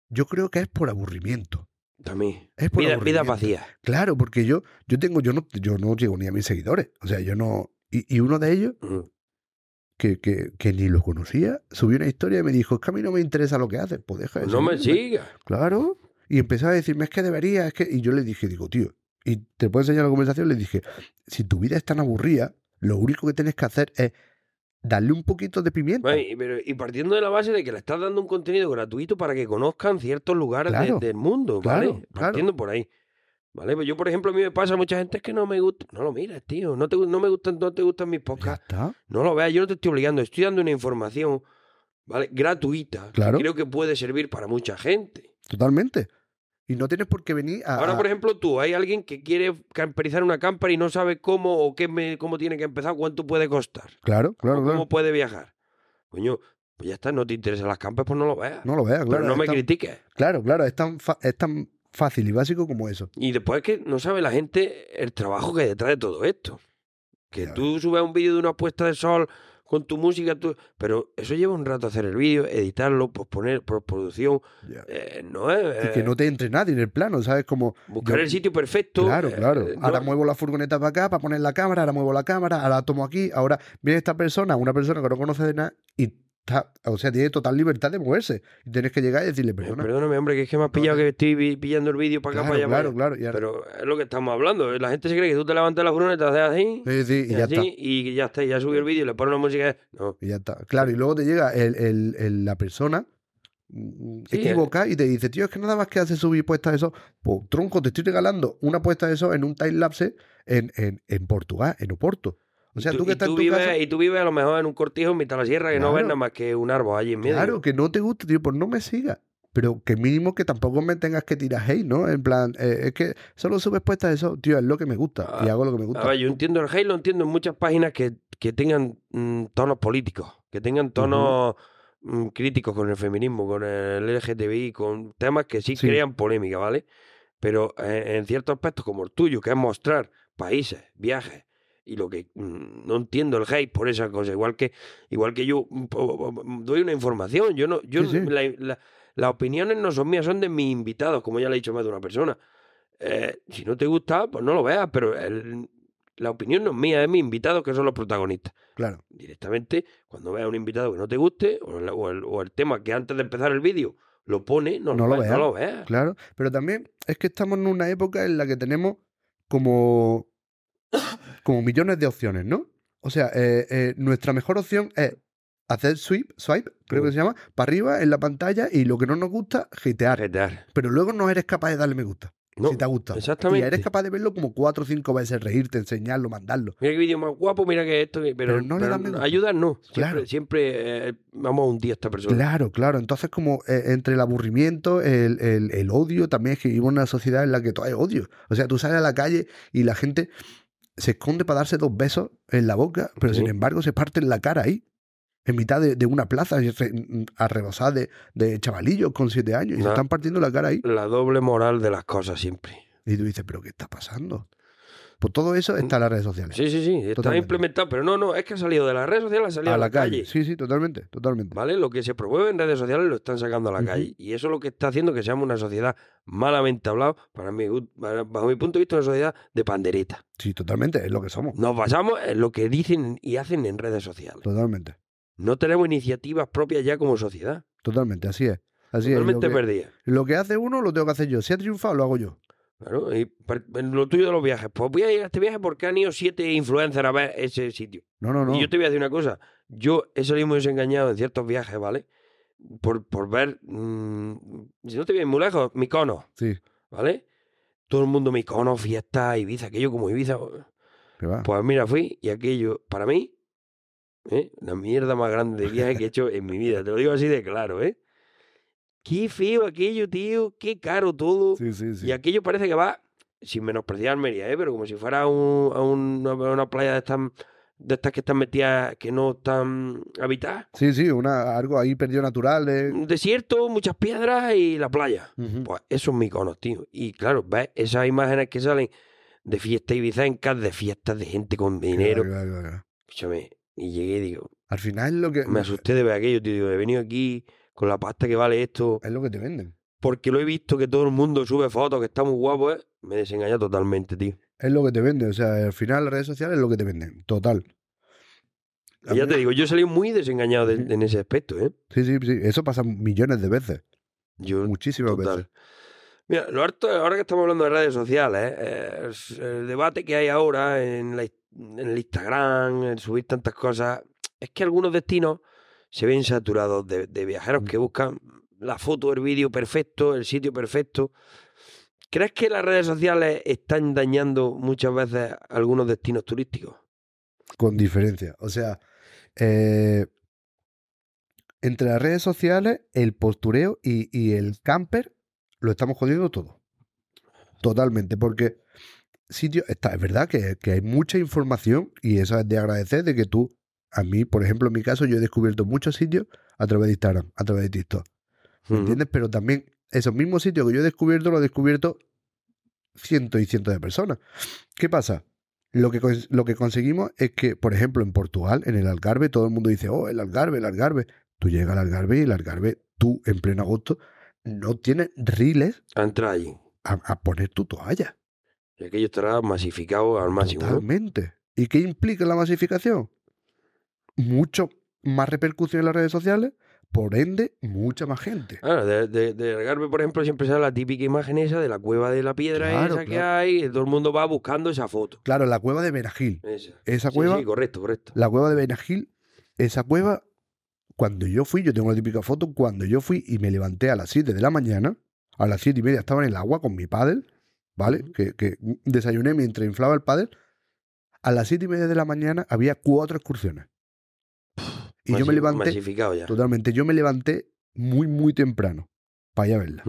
yo creo que es por aburrimiento. También. Es por Vida, vida vacía. Claro, porque yo, yo tengo, yo no, yo no llego ni a mis seguidores. O sea, yo no. Y, y uno de ellos, que, que, que ni lo conocía, subió una historia y me dijo, es que a mí no me interesa lo que haces. Pues deja de No me seguirme". sigas. Claro. Y empezó a decirme, es que debería, es que. Y yo le dije, digo, tío, y te puedo enseñar la conversación, le dije, si tu vida es tan aburrida, lo único que tienes que hacer es darle un poquito de pimienta. Bueno, y, pero- y partiendo de la base de que le estás dando un contenido gratuito para que conozcan ciertos lugares de- del mundo, ¿vale? claro, claro. Partiendo por ahí. ¿Vale? Pues yo, por ejemplo, a mí me pasa mucha gente es que no me gusta. No lo miras, tío. No te, no me gustan, no te gustan mis podcasts. No lo veas, yo no te estoy obligando. Estoy dando una información, ¿vale? Gratuita. que creo que puede servir para mucha gente. Totalmente. Y no tienes por qué venir a. Ahora, por ejemplo, tú, hay alguien que quiere camperizar una camper y no sabe cómo o qué me, cómo tiene que empezar, cuánto puede costar, Claro, claro, o claro. cómo puede viajar. Coño, pues ya está, no te interesan las campers, pues no lo veas. No lo veas, claro. Pero no me tan- critiques. Claro, claro, es tan, fa- es tan fácil y básico como eso. Y después es que no sabe la gente el trabajo que hay detrás de todo esto. Que tú subes un vídeo de una puesta de sol con tu música, tú... pero eso lleva un rato hacer el vídeo, editarlo, posponer, postproducción. Ya. eh, no es... Y que eh, no te entre nadie en el plano, ¿sabes? Como. buscar yo- el sitio perfecto. Claro, eh, claro. eh, Ahora no- muevo la furgoneta para acá para poner la cámara, ahora muevo la cámara, ahora la tomo aquí, ahora viene esta persona, una persona que no conoce de nada y está, o sea, tiene total libertad de moverse. Y tienes que llegar y decirle, Eh, perdona. Perdóname, hombre, que es que me has pillado que estoy pillando el vídeo para acá, claro, para allá. claro, claro. Y, ahora- Pero es lo que estamos hablando. La gente se cree que tú te levantas la furgoneta, haces así, Sí, sí, y y, ya así, está. y ya está, y ya subió el vídeo, le pones una música. No. Y ya está. Claro, y luego te llega el, el- el- la persona mm, Sí, equivocada y te dice, tío, es que nada más que hace subir puestas de eso. Pues tronco, te estoy regalando una puesta de eso en un time lapse en, en, en Portugal, en Oporto. O sea, y tú, que estás en tu vives, casa. y tú vives a lo mejor en un cortijo en mitad de la sierra que no ves nada más que un árbol allí en medio. Claro, que no te gusta, tío, pues no me sigas. Pero que mínimo que tampoco me tengas que tirar hate, ¿no? En plan, eh, es que solo subes puestas de eso, tío, es lo que me gusta. y Ah, hago lo que me gusta. A ver, yo entiendo el hate, lo entiendo en muchas páginas que, que tengan mm, tonos políticos, que tengan tonos mm, críticos con el feminismo, con el LGTBI, con temas que sí, Sí. crean polémica, ¿vale? Pero eh, en ciertos aspectos como el tuyo, que es mostrar países, viajes y lo que mm, no entiendo el hate por esas cosas. Igual que, igual que yo mm, po- doy una información. Yo no, yo Sí, sí. la- la- las opiniones no son mías, son de mis invitados, como ya le he dicho más de una persona. Eh, si no te gusta, pues no lo veas, pero el- la opinión no es mía, es mis invitados que son los protagonistas. Claro. Directamente, cuando veas a un invitado que no te guste, o el, o el- o el tema que antes de empezar el vídeo lo pone, no, No lo, veas. no lo veas. Claro, pero también es que estamos en una época en la que tenemos como, como millones de opciones, ¿no? O sea, eh, eh, nuestra mejor opción es hacer swipe, swipe, creo que se llama, para arriba en la pantalla y lo que no nos gusta. Jetear. Pero luego no eres capaz de darle me gusta, No, si te gusta. exactamente. Y eres capaz de verlo como cuatro o cinco veces, reírte, enseñarlo, mandarlo. Mira qué vídeo más guapo, mira que esto, pero, Pero no le pero gusta. ayudar no. Siempre, Claro. siempre eh, vamos a hundir a esta persona. Claro, claro. Entonces, como eh, entre el aburrimiento, el, el- el odio, también es que vivimos en una sociedad en la que todo hay odio. O sea, tú sales a la calle y la gente se esconde para darse dos besos en la boca, pero sin embargo se parten la cara ahí, en mitad de, de una plaza, a rebosar de, de chavalillos con siete años, y se están partiendo la cara ahí. La doble moral de las cosas siempre. Y tú dices, ¿pero qué está pasando? Pues todo eso está en las redes sociales. Sí, sí, sí. Está Totalmente. implementado, pero no, no, es que ha salido de las redes sociales, ha salido a la calle. Sí, sí, totalmente, totalmente. ¿Vale? Lo que se promueve en redes sociales lo están sacando a la calle. Y eso es lo que está haciendo que seamos una sociedad malamente hablado, para mí, bajo mi punto de vista, una sociedad de pandereta. Sí, totalmente, es lo que somos. Nos basamos en lo que dicen y hacen en redes sociales. Totalmente, No tenemos iniciativas propias ya como sociedad. totalmente, así es. Así es. Totalmente Lo que, perdidas. lo que hace uno lo tengo que hacer yo. Si ha triunfado, lo hago yo. Claro, y lo tuyo de los viajes. Pues voy a ir a este viaje porque han ido siete influencers a ver ese sitio. No, no, no. Y yo te voy a decir una cosa. Yo he salido muy desengañado en ciertos viajes, ¿vale? Por, por ver. mm, si no te vienes muy lejos, Mykonos, Sí, ¿vale? Todo el mundo Mykonos, fiesta, Ibiza, aquello como Ibiza. va. Pues mira, fui y aquello, para mí, ¿eh? la mierda más grande de viaje que he hecho en mi vida. Te lo digo así de claro, ¿eh? Qué feo aquello, tío. Qué caro todo. Sí, sí, sí. Y aquello parece que va, sin menospreciar Almería, ¿eh? pero como si fuera un- a, un- a una playa de estas, de estas que están metidas, que no están habitadas. Sí, sí, una, algo ahí perdido natural. de- Un desierto, muchas piedras y la playa. Pues eso es Mykonos, tío. Y claro, ves esas imágenes que salen de fiestas ibicencas, de fiestas de gente con dinero. Va. Escúchame, y llegué y digo, Al final lo que, me asusté de ver aquello, tío. Digo, he venido aquí con la pasta que vale esto, es lo que te venden. porque lo he visto que todo el mundo sube fotos, que está muy guapo, ¿eh? Me desengañó totalmente, tío. Es lo que te venden. O sea, al final las redes sociales es lo que te venden. Total. Y ya te digo, yo salí muy desengañado de- en ese aspecto, ¿eh? Sí, sí, sí. Eso pasa millones de veces. Yo, Muchísimas total. veces. Mira, lo harto, ahora que estamos hablando de redes sociales, ¿eh? Es el debate que hay ahora en, la, en el Instagram, en subir tantas cosas, es que algunos destinos se ven saturados de, de viajeros que buscan la foto, el vídeo perfecto, el sitio perfecto. ¿Crees que las redes sociales están dañando muchas veces algunos destinos turísticos? Con diferencia. O sea, eh, entre las redes sociales, el postureo y, y el camper lo estamos jodiendo todo. Totalmente. Porque sitio, está, es verdad que, que hay mucha información y eso es de agradecer de que tú, a mí, por ejemplo, en mi caso, yo he descubierto muchos sitios a través de Instagram, a través de TikTok. ¿Me entiendes? Pero también esos mismos sitios que yo he descubierto, los he descubierto cientos y cientos de personas. ¿Qué pasa? Lo que, lo que conseguimos es que, por ejemplo, en Portugal, en el Algarve, todo el mundo dice, oh, el Algarve, el Algarve. Tú llegas al Algarve y el Algarve, tú, en pleno agosto, no tienes riles A entrar allí. a, a poner tu toalla. Y aquello estará masificado al máximo. Totalmente. ¿Y qué implica la masificación? Mucho más repercusión en las redes sociales, por ende, mucha más gente. Claro, de, de, por ejemplo, siempre sale la típica imagen esa de la cueva de la piedra Claro, esa que hay, y todo el mundo va buscando esa foto. Claro, la cueva de Benagil. Esa, cueva, sí, correcto, correcto. la cueva de Benagil, esa cueva, cuando yo fui, yo tengo la típica foto, cuando yo fui y me levanté a las 7 de la mañana, a las 7 y media estaba en el agua con mi pádel, ¿vale? Que, que desayuné mientras inflaba el pádel. A las 7 y media de la mañana había cuatro excursiones. Y yo me levanté, ya. totalmente, yo me levanté muy, muy temprano para ir a verla.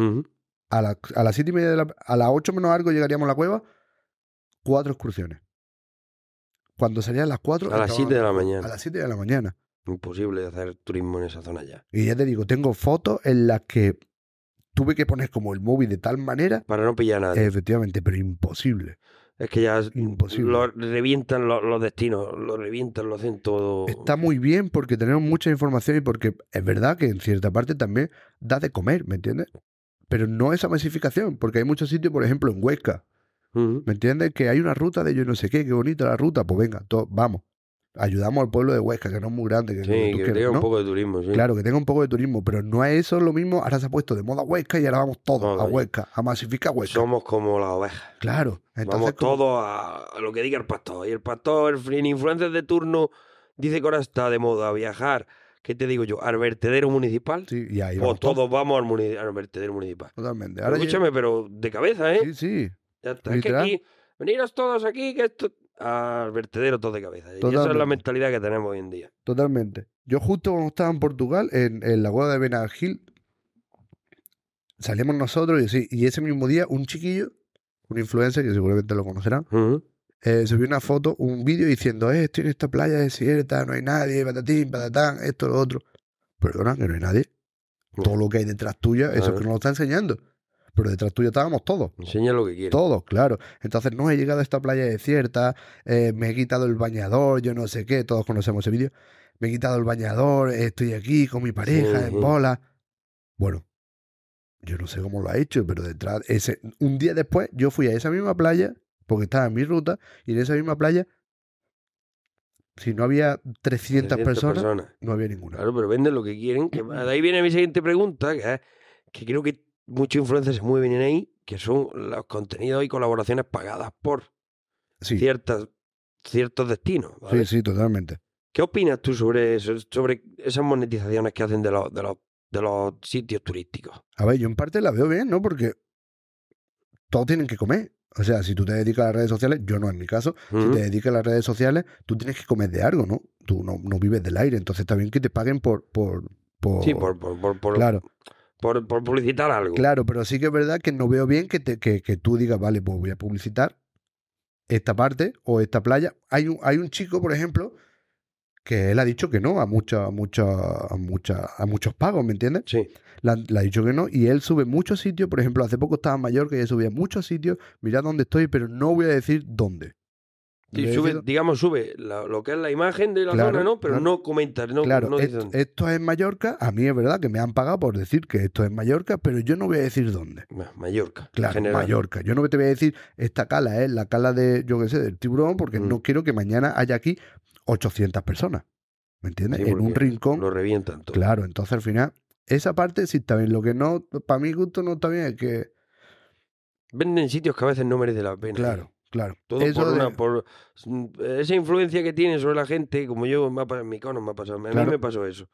A, la- a las 7 y media de la, a las 8 menos algo llegaríamos a la cueva, cuatro excursiones. Cuando salían las 4 A las 7 de la mañana. A las 7 de la mañana. Imposible hacer turismo en esa zona ya. Y ya te digo, tengo fotos en las que tuve que poner como el móvil de tal manera, Para no pillar a nadie. efectivamente, pero imposible. Es que ya Imposible. lo revientan los, los destinos, lo revientan, lo hacen todo. Está muy bien porque tenemos mucha información y porque es verdad que en cierta parte también da de comer, ¿me entiendes? Pero no esa masificación, porque hay muchos sitios, por ejemplo, en Huesca. ¿me entiendes? Que hay una ruta de yo no sé qué, qué bonita la ruta, pues venga, to- vamos. Ayudamos al pueblo de Huesca, que no es muy grande, que, Sí, que tenga un poco de turismo, sí. Claro, que tenga un poco de turismo, pero no es eso lo mismo. Ahora se ha puesto de moda Huesca y ahora vamos todos Todo, a. Huesca, a masificar Huesca. Somos como las ovejas. Claro, entonces Vamos como- todos a, lo que diga el pastor. Y el pastor, el influencer de turno, dice que ahora está de moda viajar. ¿Qué te digo yo? ¿Al vertedero municipal? Sí, y ahí Pues vamos todos todos. vamos al, vertedero municipal. Totalmente. Ahora escúchame, pero de cabeza, ¿eh? Sí, sí. Ya está. Es que aquí, veniros todos aquí, que esto. Al vertedero todos de cabeza. Y esa es la mentalidad que tenemos hoy en día. Totalmente. Yo justo cuando estaba en Portugal, en, en la boda de Benagil, salimos nosotros y, sí, y ese mismo día un chiquillo, un influencer que seguramente lo conocerán, Ujú. eh, subió una foto, un vídeo diciendo, eh, estoy en esta playa desierta, no hay nadie, patatín, patatán, esto, lo otro. Perdona, que no hay nadie. Todo lo que hay detrás tuya, eso es Claro. que nos lo está enseñando. Pero detrás tuya estábamos todos. Enseña lo que quieras. Todos, claro. Entonces, no he llegado a esta playa desierta, eh, me he quitado el bañador, yo no sé qué, todos conocemos ese vídeo. Me he quitado el bañador, estoy aquí con mi pareja Sí, en sí. bola. Bueno, yo no sé cómo lo ha hecho, pero detrás, ese, un día después, yo fui a esa misma playa, porque estaba en mi ruta, y en esa misma playa, si no había 300, 300 personas, no había ninguna. Claro, pero venden lo que quieren. Que, *clears throat* de ahí viene mi siguiente pregunta, que es que creo que muchos influencers se mueven en ahí, que son los contenidos y colaboraciones pagadas por Sí, ciertas, ciertos destinos. sí, ¿vale? sí, totalmente. ¿Qué opinas tú sobre eso, sobre esas monetizaciones que hacen de los, de los, de los sitios turísticos? A ver, yo en parte la veo bien, ¿no? Porque todos tienen que comer. O sea, si tú te dedicas a las redes sociales, yo no en mi caso, si te dedicas a las redes sociales, tú tienes que comer de algo, ¿no? Tú no, no vives del aire, entonces está bien que te paguen por... por, por Sí, por, por, por, por- Claro, por, por publicitar algo. claro, pero sí que es verdad que no veo bien que, te, que, que tú digas, vale, pues voy a publicitar esta parte o esta playa. Hay un, hay un chico, por ejemplo, que él ha dicho que no a, mucha, a, mucha, a, mucha, a muchos pagos, ¿me entiendes? Sí. Le, ha dicho que no y él sube muchos sitios. Por ejemplo, hace poco estaba en Mallorca y él subía muchos sitios. Mirad dónde estoy, pero no voy a decir dónde. Sí, sube, digamos, sube la- lo que es la imagen de la Claro, zona, ¿no? Pero claro. no comenta, no, claro, no esto, dónde. esto es Mallorca. A mí es verdad que me han pagado por decir que esto es Mallorca, pero yo no voy a decir dónde. Ma- Mallorca. Claro, general. Mallorca. Yo no te voy a decir esta cala es la cala de, yo qué sé, del tiburón, porque Mm. no quiero que mañana haya aquí 800 personas. ¿Me entiendes? Sí, en un rincón. Lo revientan todo. Claro, entonces al final, esa parte sí está bien. Lo que no, para mi gusto no está bien es que, Venden sitios que a veces no merece la pena. claro, claro. Todo Eso por, de- una, por mm, esa influencia que tienen sobre la gente, como yo, me ha pa- en mi cono me ha pasado. A mí me pasó eso.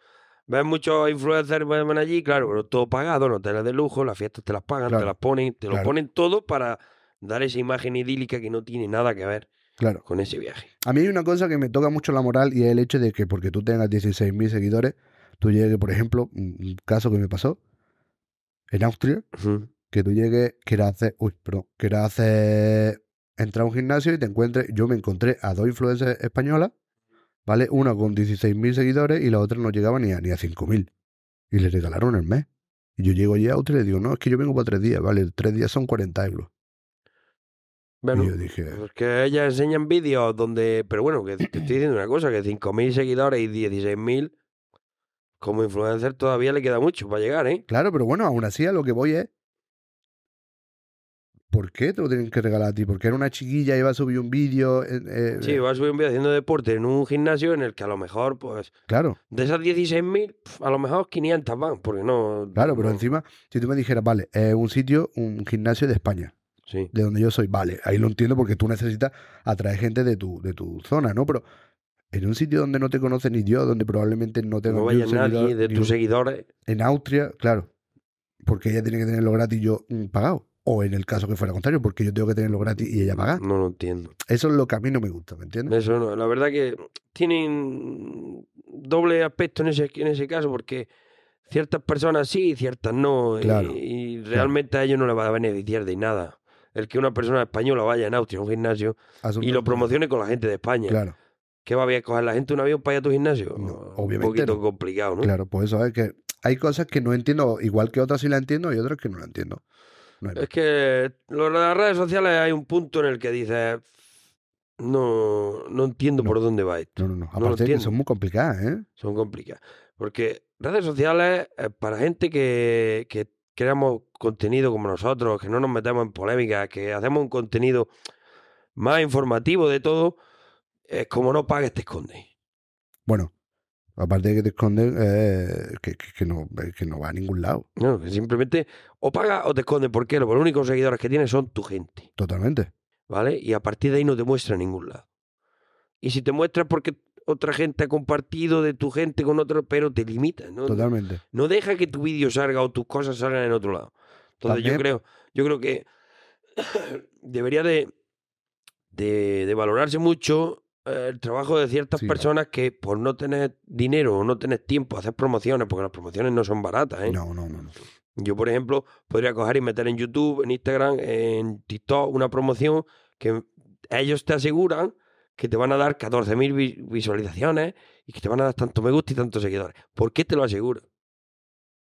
Ves muchos influencers van allí, claro, pero todo pagado, no hoteles de lujo, las fiestas te las pagan, Claro. te las ponen, te lo ponen todo para dar esa imagen idílica que no tiene nada que ver Claro. con ese viaje. A mí hay una cosa que me toca mucho la moral y es el hecho de que porque tú tengas 16.000 seguidores, tú llegues, por ejemplo, un caso que me pasó en Austria, que tú llegues, quieras hacer, uy, perdón, quieras hacer, entrar a un gimnasio y te encuentres, yo me encontré a dos influencers españolas, ¿vale? Una con 16.000 seguidores y la otra no llegaba ni a, ni a 5.000. Y le regalaron el mes. Y yo llego allí a Austria y le digo, no, es que yo vengo para tres días, ¿vale? Tres días son 40 euros. Bueno, y yo dije, pues que ellas enseñan vídeos donde. Pero bueno, que te estoy diciendo una cosa: que 5.000 seguidores y 16.000, como influencer, todavía le queda mucho para llegar, ¿eh? claro, pero bueno, aún así a lo que voy es, ¿por qué te lo tienen que regalar a ti? Porque era una chiquilla y iba a subir un vídeo. eh, eh, Sí, vas a subir un vídeo haciendo deporte en un gimnasio en el que a lo mejor, pues, Claro, de esas 16.000, pf, a lo mejor 500 van, porque no. claro, pero no- encima, si tú me dijeras, vale, es un sitio, un gimnasio de España. Sí. de donde yo soy, vale, ahí lo entiendo porque tú necesitas atraer gente de tu, de tu zona, ¿no? Pero en un sitio donde no te conoce ni Dios, donde probablemente no tenga No vaya nadie de tus seguidores. En Austria, claro, porque ella tiene que tenerlo gratis y yo mm, pagado. O en el caso que fuera contrario, porque yo tengo que tenerlo gratis y ella pagar. No lo entiendo. Eso es lo que a mí no me gusta, ¿me entiendes? Eso no. La verdad que tienen doble aspecto en ese, en ese caso, porque ciertas personas sí y ciertas no. y- Claro, Y, realmente a ellos no les va a beneficiar de nada. El que una persona española vaya en Austria a un gimnasio y lo promocione con la gente de España. Claro, ¿Qué va a coger la gente un avión para ir a tu gimnasio? No, un obviamente poquito no. complicado, ¿no? claro, pues eso es que hay cosas que no entiendo, igual que otras sí la entiendo y otras que no la entiendo. No. Es que lo de las redes sociales hay un punto en el que dices, no, no entiendo No. por dónde va esto. No, no, no. Aparte que son muy complicadas, ¿eh? Son complicadas. Porque redes sociales, para gente que, que creamos contenido como nosotros, que no nos metemos en polémicas, que hacemos un contenido más informativo de todo, es como no pagues, te escondes. Bueno, aparte de que te esconden, eh, que, que- que no, que no va a ningún lado. No, que simplemente o pagas o te escondes. ¿Por qué? Los únicos seguidores que tienes son tu gente. Totalmente. ¿vale? Y a partir de ahí no te muestra en ningún lado. Y si te muestras porque otra gente ha compartido de tu gente con otro, pero te limita, ¿no? Totalmente. No deja que tu vídeo salga o tus cosas salgan en otro lado. Entonces yo creo, yo creo que *coughs* debería de, de, de valorarse mucho eh, el trabajo de ciertas Sí. personas que por no tener dinero o no tener tiempo a hacer promociones, porque las promociones no son baratas, ¿eh? No, no, no. no. Yo, por ejemplo, podría coger y meter en YouTube, en Instagram, en TikTok una promoción que ellos te aseguran que te van a dar 14.000 vi- visualizaciones y que te van a dar tanto me gusta y tantos seguidores. ¿Por qué te lo aseguran?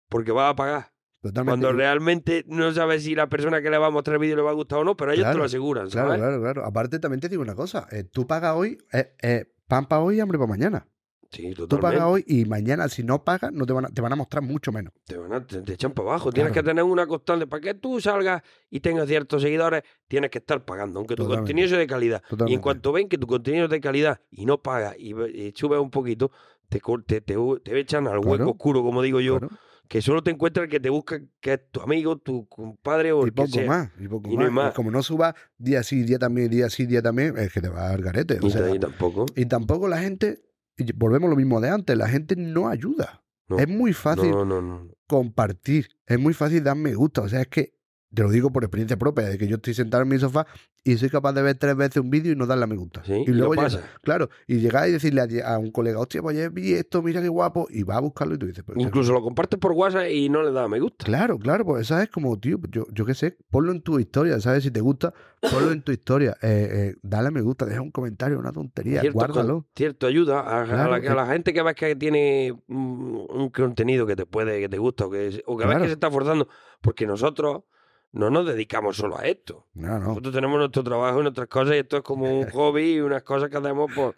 Porque vas a pagar. Totalmente. Cuando realmente no sabes si la persona que le va a mostrar el vídeo le va a gustar o no, pero ellos te Claro, lo aseguran, Claro, ¿sabes? claro, claro. Aparte también te digo una cosa. eh, tú pagas hoy, eh, eh, pan para hoy y hambre para mañana. Sí, Tú totalmente. pagas hoy y mañana si no pagas no te van a, te van a mostrar mucho menos. Te, van a- te- te echan para abajo. Tienes Claro. que tener una constante. Para que tú salgas y tengas ciertos seguidores, tienes que estar pagando, aunque tu Totalmente. contenido sea de calidad. Y en cuanto ven que tu contenido es de calidad y no pagas y, y subes un poquito, te, te, te, te echan al hueco Claro. oscuro, como digo yo, Claro. Que solo te encuentra el que te busca, que es tu amigo, tu compadre o Y el que poco sea. más, y poco Y no más. Y más. como no subas día sí, día también, día sí, día también, es que te va a dar garete. O Y, sea, y tampoco. y tampoco la gente, y volvemos a lo mismo de antes, la gente no ayuda. No, es muy fácil no. compartir, es muy fácil dar me gusta. O sea, es que te lo digo por experiencia propia, de que yo estoy sentado en mi sofá y soy capaz de ver tres veces un vídeo y no darle a me gusta. Sí, y luego pasa. claro, y llegar y decirle a, a un colega, hostia, pues ayer vi esto, mira qué guapo, y va a buscarlo y tú dices, pero Incluso lo compartes por WhatsApp y no le da me gusta. Claro, claro, pues sabes como, tío, yo, yo qué sé, ponlo en tu historia, ¿sabes? Si te gusta, ponlo en tu historia, eh, eh, dale a me gusta, deja un comentario, una tontería, Cierto, guárdalo. cierto, ayuda a, a la, a gente que ves que tiene un, un contenido que te puede, que te gusta o que, o que ves Claro. que se está forzando, porque nosotros no nos dedicamos solo a esto. No, no. Nosotros tenemos nuestro trabajo y nuestras cosas y esto es como un *laughs* hobby y unas cosas que hacemos, pues,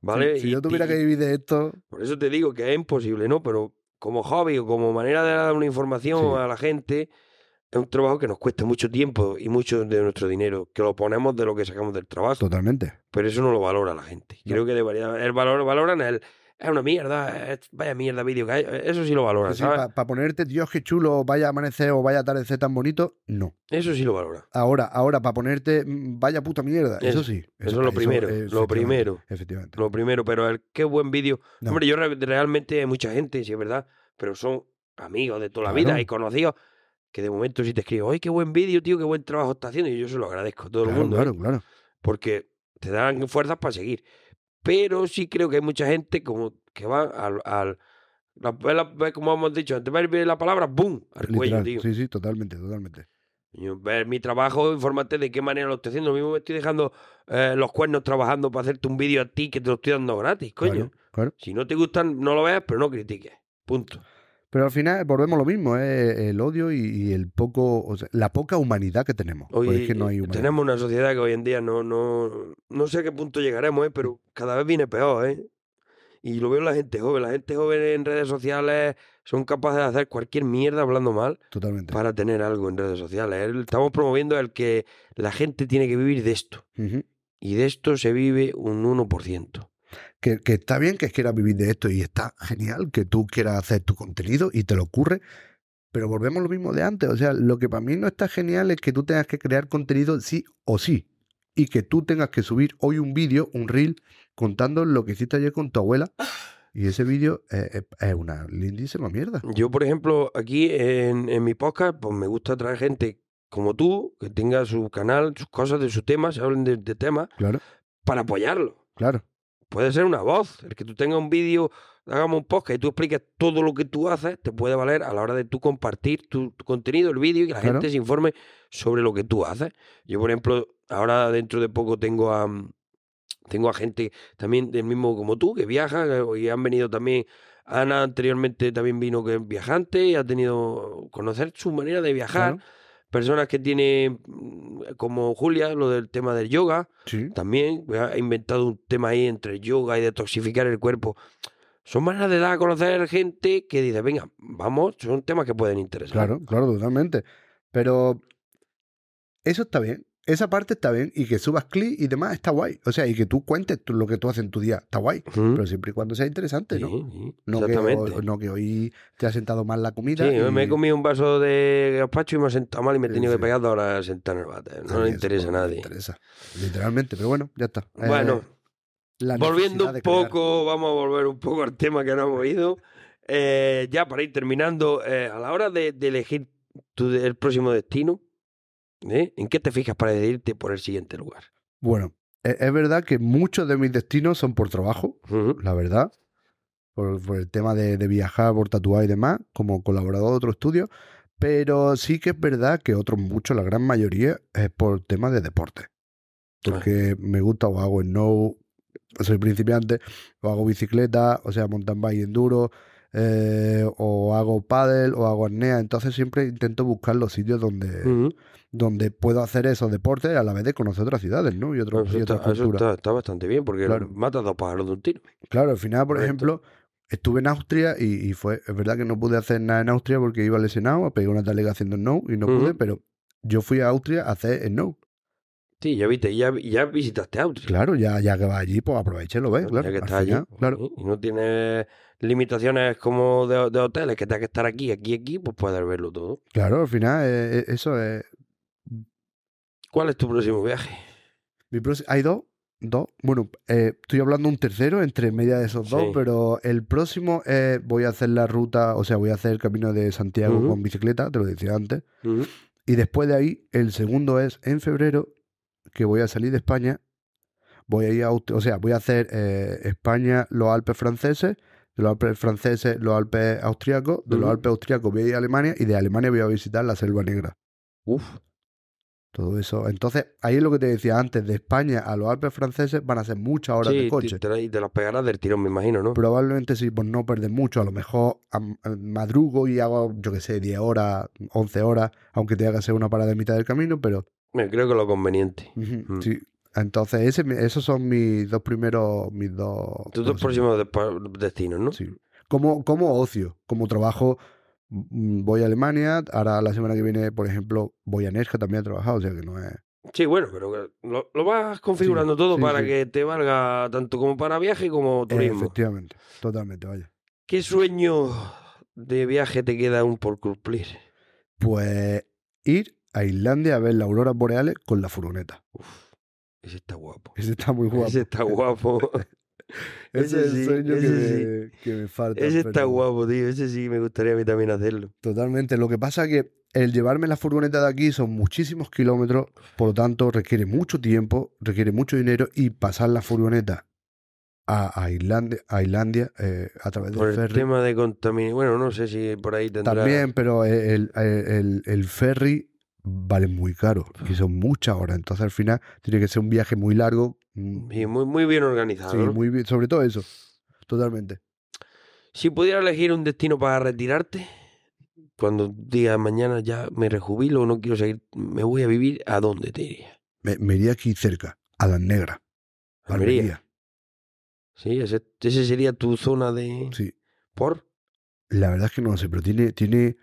¿vale? Si, si Y- yo tuviera y- que vivir de esto, Por eso te digo que es imposible, ¿no? Pero como hobby o como manera de dar una información Sí. a la gente, es un trabajo que nos cuesta mucho tiempo y mucho de nuestro dinero, que lo ponemos de lo que sacamos del trabajo. totalmente. Pero eso no lo valora la gente. No. Creo que debería. El valor, valoran el. Es una mierda, es- vaya mierda vídeo que hay. Eso sí lo valoran, ¿sabes? Para ponerte, Dios, qué chulo, vaya amanecer o vaya atardecer tan bonito, no. Eso sí lo valora. Ahora, ahora, para ponerte, mm, vaya puta mierda, eso, Eso- sí. Eso, es lo primero. lo primero. Efectivamente. Lo primero. Pero el qué buen vídeo. No. Hombre, yo re- realmente hay mucha gente, sí es verdad. Pero son amigos de toda la Claro. vida y conocidos que de momento si te escriben, ¡ay, qué buen vídeo, tío! ¡Qué buen trabajo está haciendo! Y yo se lo agradezco a todo el Claro, mundo. ¿eh? claro, claro. porque te dan fuerzas para seguir. Pero sí creo que hay mucha gente como que va al... al la- como hemos dicho antes, ver la palabra ¡boom! al cuello, tío. Sí, sí, totalmente, totalmente. Yo, ver mi trabajo, informarte de qué manera lo estoy haciendo. Lo mismo me estoy dejando eh, los cuernos trabajando para hacerte un vídeo a ti que te lo estoy dando gratis, coño. Claro, claro. Si no te gustan, no lo veas, pero no critiques. Punto. Pero al final volvemos a lo mismo, es el odio y, y el poco, o sea, la poca humanidad que tenemos. Hoy es que no hay humanidad. tenemos una sociedad que hoy en día no, no, no sé a qué punto llegaremos, ¿eh? pero cada vez viene peor, ¿eh? Y lo veo en la gente joven. La gente joven en redes sociales son capaces de hacer cualquier mierda hablando mal Totalmente. para tener algo en redes sociales. El- Estamos promoviendo el que la gente tiene que vivir de esto. Y de esto se vive un 1%. Que, que está bien que quieras vivir de esto y está genial que tú quieras hacer tu contenido y te lo ocurre, pero volvemos a lo mismo de antes. O sea, lo que para mí no está genial es que tú tengas que crear contenido sí o sí. Y que tú tengas que subir hoy un vídeo, un reel, contando lo que hiciste ayer con tu abuela. Y ese vídeo es, es- es una lindísima mierda. Yo, por ejemplo, aquí en, en mi podcast, pues me gusta traer gente como tú, que tenga su canal, sus cosas de sus temas, se hablen de, de temas, Claro, para apoyarlo. claro. Puede ser una voz, el que tú tengas un vídeo, hagamos un podcast y tú expliques todo lo que tú haces, te puede valer a la hora de tú compartir tu, tu contenido, el vídeo y que la Claro. gente se informe sobre lo que tú haces. Yo, por ejemplo, ahora dentro de poco tengo a tengo a gente también del mismo como tú que viaja que- y han venido también Ana anteriormente también vino que es viajante y ha tenido conocer su manera de viajar. claro. Personas que tienen, mm, como Julia, lo del tema del yoga, Sí. también ha inventado un tema ahí entre yoga y detoxificar el cuerpo. Son maneras de dar a conocer gente que dice, venga, vamos, son temas que pueden interesar. Claro, claro, totalmente. Pero eso está bien. Esa parte está bien. Y que subas clic y demás está guay. O sea, y que tú cuentes tú- lo que tú haces en tu día. Está guay. Pero siempre y cuando sea interesante, ¿no? No que, exactamente. hoy, no que hoy te ha sentado mal la comida. Sí, y- me he comido un vaso de gazpacho y me he sentado mal y me he tenido sí. que pegar dos horas sentado en el váter. No le interesa a no nadie. interesa, literalmente. Pero bueno, ya está. Eh, Bueno, la volviendo un poco, vamos a volver un poco al tema que no hemos oído. Eh, ya para ir terminando, eh, a la hora de, de elegir tu, el próximo destino, ¿eh? ¿en qué te fijas para decidirte por el siguiente lugar? Bueno, e- es verdad que muchos de mis destinos son por trabajo, la verdad. Por, por el tema de, de viajar, por tatuar y demás, como colaborador de otro estudio. Pero sí que es verdad que otros muchos, la gran mayoría, es por temas de deporte. Porque me gusta o hago snow, soy principiante, o hago bicicleta, o sea, mountain bike enduro, eh, o hago paddle, o hago apnea. Entonces siempre intento buscar los sitios donde, donde puedo hacer esos deportes a la vez de conocer otras ciudades, ¿no? Y, otros Eso, y otras está, eso culturas. está- está bastante bien porque Claro. matas dos pájaros de un tiro. Claro, al final, por ejemplo, estuve en Austria y, y fue, es verdad que no pude hacer nada en Austria porque iba lesionado, pegué una talega haciendo snow y no pude, pero yo fui a Austria a hacer snow. Sí, ya viste, ya, ya visitaste Austria. Claro, ya, ya que vas allí, pues aproveché, lo ves, Ya que estás allí. final, claro. Y no tienes limitaciones como de, de hoteles, que tengas que estar aquí, aquí, aquí, pues puedes verlo todo. Claro, al final, eh, eh, eso es. ¿Cuál es tu próximo viaje? Mi próximo- hay dos, dos. Bueno, eh, estoy hablando un tercero entre media de esos dos, Sí. pero el próximo es, voy a hacer la ruta, o sea, voy a hacer el camino de Santiago con bicicleta, te lo decía antes. Y después de ahí, el segundo es en febrero, que voy a salir de España. Voy a ir a, o sea, voy a hacer eh, España, los Alpes franceses, de los Alpes franceses, los Alpes austriacos, de los. Alpes austriacos voy a ir a Alemania y de Alemania voy a visitar la Selva Negra. Uf, Todo eso. Entonces, ahí es lo que te decía antes, de España a los Alpes franceses van a ser muchas horas sí, de coche. te, te las pegarás del tirón, me imagino, ¿no? Probablemente sí, pues no perder mucho. A lo mejor am- madrugo y hago, yo qué sé, 10 horas, 11 horas, aunque tenga que hacer una parada en mitad del camino, pero creo que lo conveniente. Mm. Sí. Entonces, ese, esos son mis dos primeros, mis dos... Tus dos próximos destinos, ¿no? Sí. Como, como ocio, como trabajo, mm, voy a Alemania, ahora la semana que viene, por ejemplo, voy a Nerja también a trabajar, o sea que no es... Sí, bueno, pero que lo, lo vas configurando todo sí, para sí. que te valga tanto como para viaje como Eh, turismo. efectivamente, totalmente, vaya. ¿Qué sueño de viaje te queda aún por cumplir? Pues ir a Islandia a ver las auroras boreales con la furgoneta. Uf, ese está guapo. Ese está muy guapo. Ese está guapo. Ese *laughs* ese es el sí, sueño que, ese me, que me falta. ese está guapo, tío. Ese sí me gustaría a mí también hacerlo. Totalmente. Lo que pasa es que el llevarme la furgoneta de aquí son muchísimos kilómetros, por lo tanto requiere mucho tiempo, requiere mucho dinero y pasar la furgoneta a, a Islandia, a, Islandia eh, a través Por del el ferry. tema de contaminación. Bueno, no sé si por ahí tendrá. También, pero el- el- el ferry vale muy caro y son muchas horas. Entonces al final tiene que ser un viaje muy largo. mm, Sí, muy, muy bien organizado. sí, ¿no? muy bien. Sobre todo eso. Totalmente. Si pudiera elegir un destino para retirarte, cuando digas mañana ya me rejubilo o no quiero seguir, me voy a vivir, ¿a dónde te iría? Me, me iría aquí cerca, a las negras. Almería. Almería. Sí, ese, ese sería tu zona de. Sí. ¿Por? La verdad es que no lo sé, pero tiene, tiene.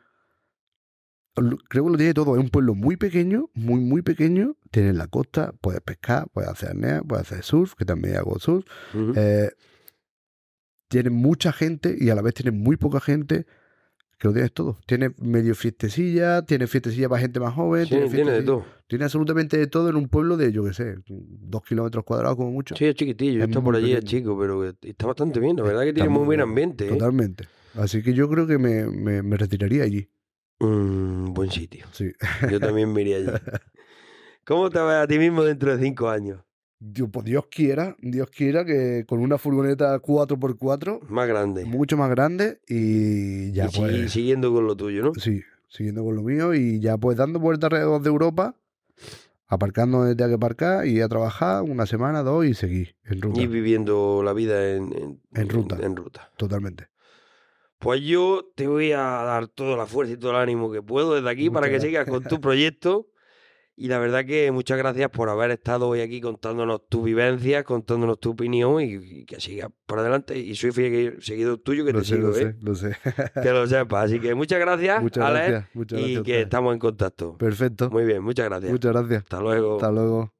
Creo que lo tiene todo. Es un pueblo muy pequeño, muy, muy pequeño. Tiene la costa, puedes pescar, puedes hacer apnea, puedes hacer surf, que también hago surf. Eh, tiene mucha gente y a la vez tiene muy poca gente. Que lo tienes todo. Tiene medio fiestecilla, tiene fiestecilla para gente más joven. Sí, tiene, tiene de todo. tiene absolutamente de todo en un pueblo de, yo qué sé, dos kilómetros cuadrados como mucho. Sí, es chiquitillo. Es Está por allí, es chico, pero está bastante bien. La verdad que Está tiene muy muy buen bien, ambiente. ¿eh? Totalmente. Así que yo creo que me, me- me retiraría allí. Mm, buen sitio. Sí. Yo también me iría allí. *laughs* ¿Cómo te ves a ti mismo dentro de cinco años? Dios, pues Dios quiera, Dios quiera que con una furgoneta 4x4 Más grande. mucho más grande y ya y pues sigui- siguiendo con lo tuyo, ¿no? sí, siguiendo con lo mío y ya pues dando vueltas alrededor de Europa, aparcando donde tenga que aparcar y a trabajar una semana, dos y seguir en ruta. Y viviendo la vida en, en, En ruta. En, ruta. Totalmente. Pues yo te voy a dar toda la fuerza y todo el ánimo que puedo desde aquí para que Muchas sigas con tu proyecto. Y la verdad que muchas gracias por haber estado hoy aquí contándonos tu vivencia, contándonos tu opinión y, y que sigas por adelante. Y soy fiel seguidor tuyo que Lo te sé, sigo, lo ¿eh? sé, lo sé. Que lo *laughs* sepas. Así que muchas gracias, Muchas Alex, gracias, muchas y gracias que estamos en contacto. Perfecto. Muy bien, muchas gracias. Muchas gracias. Hasta luego. Hasta luego.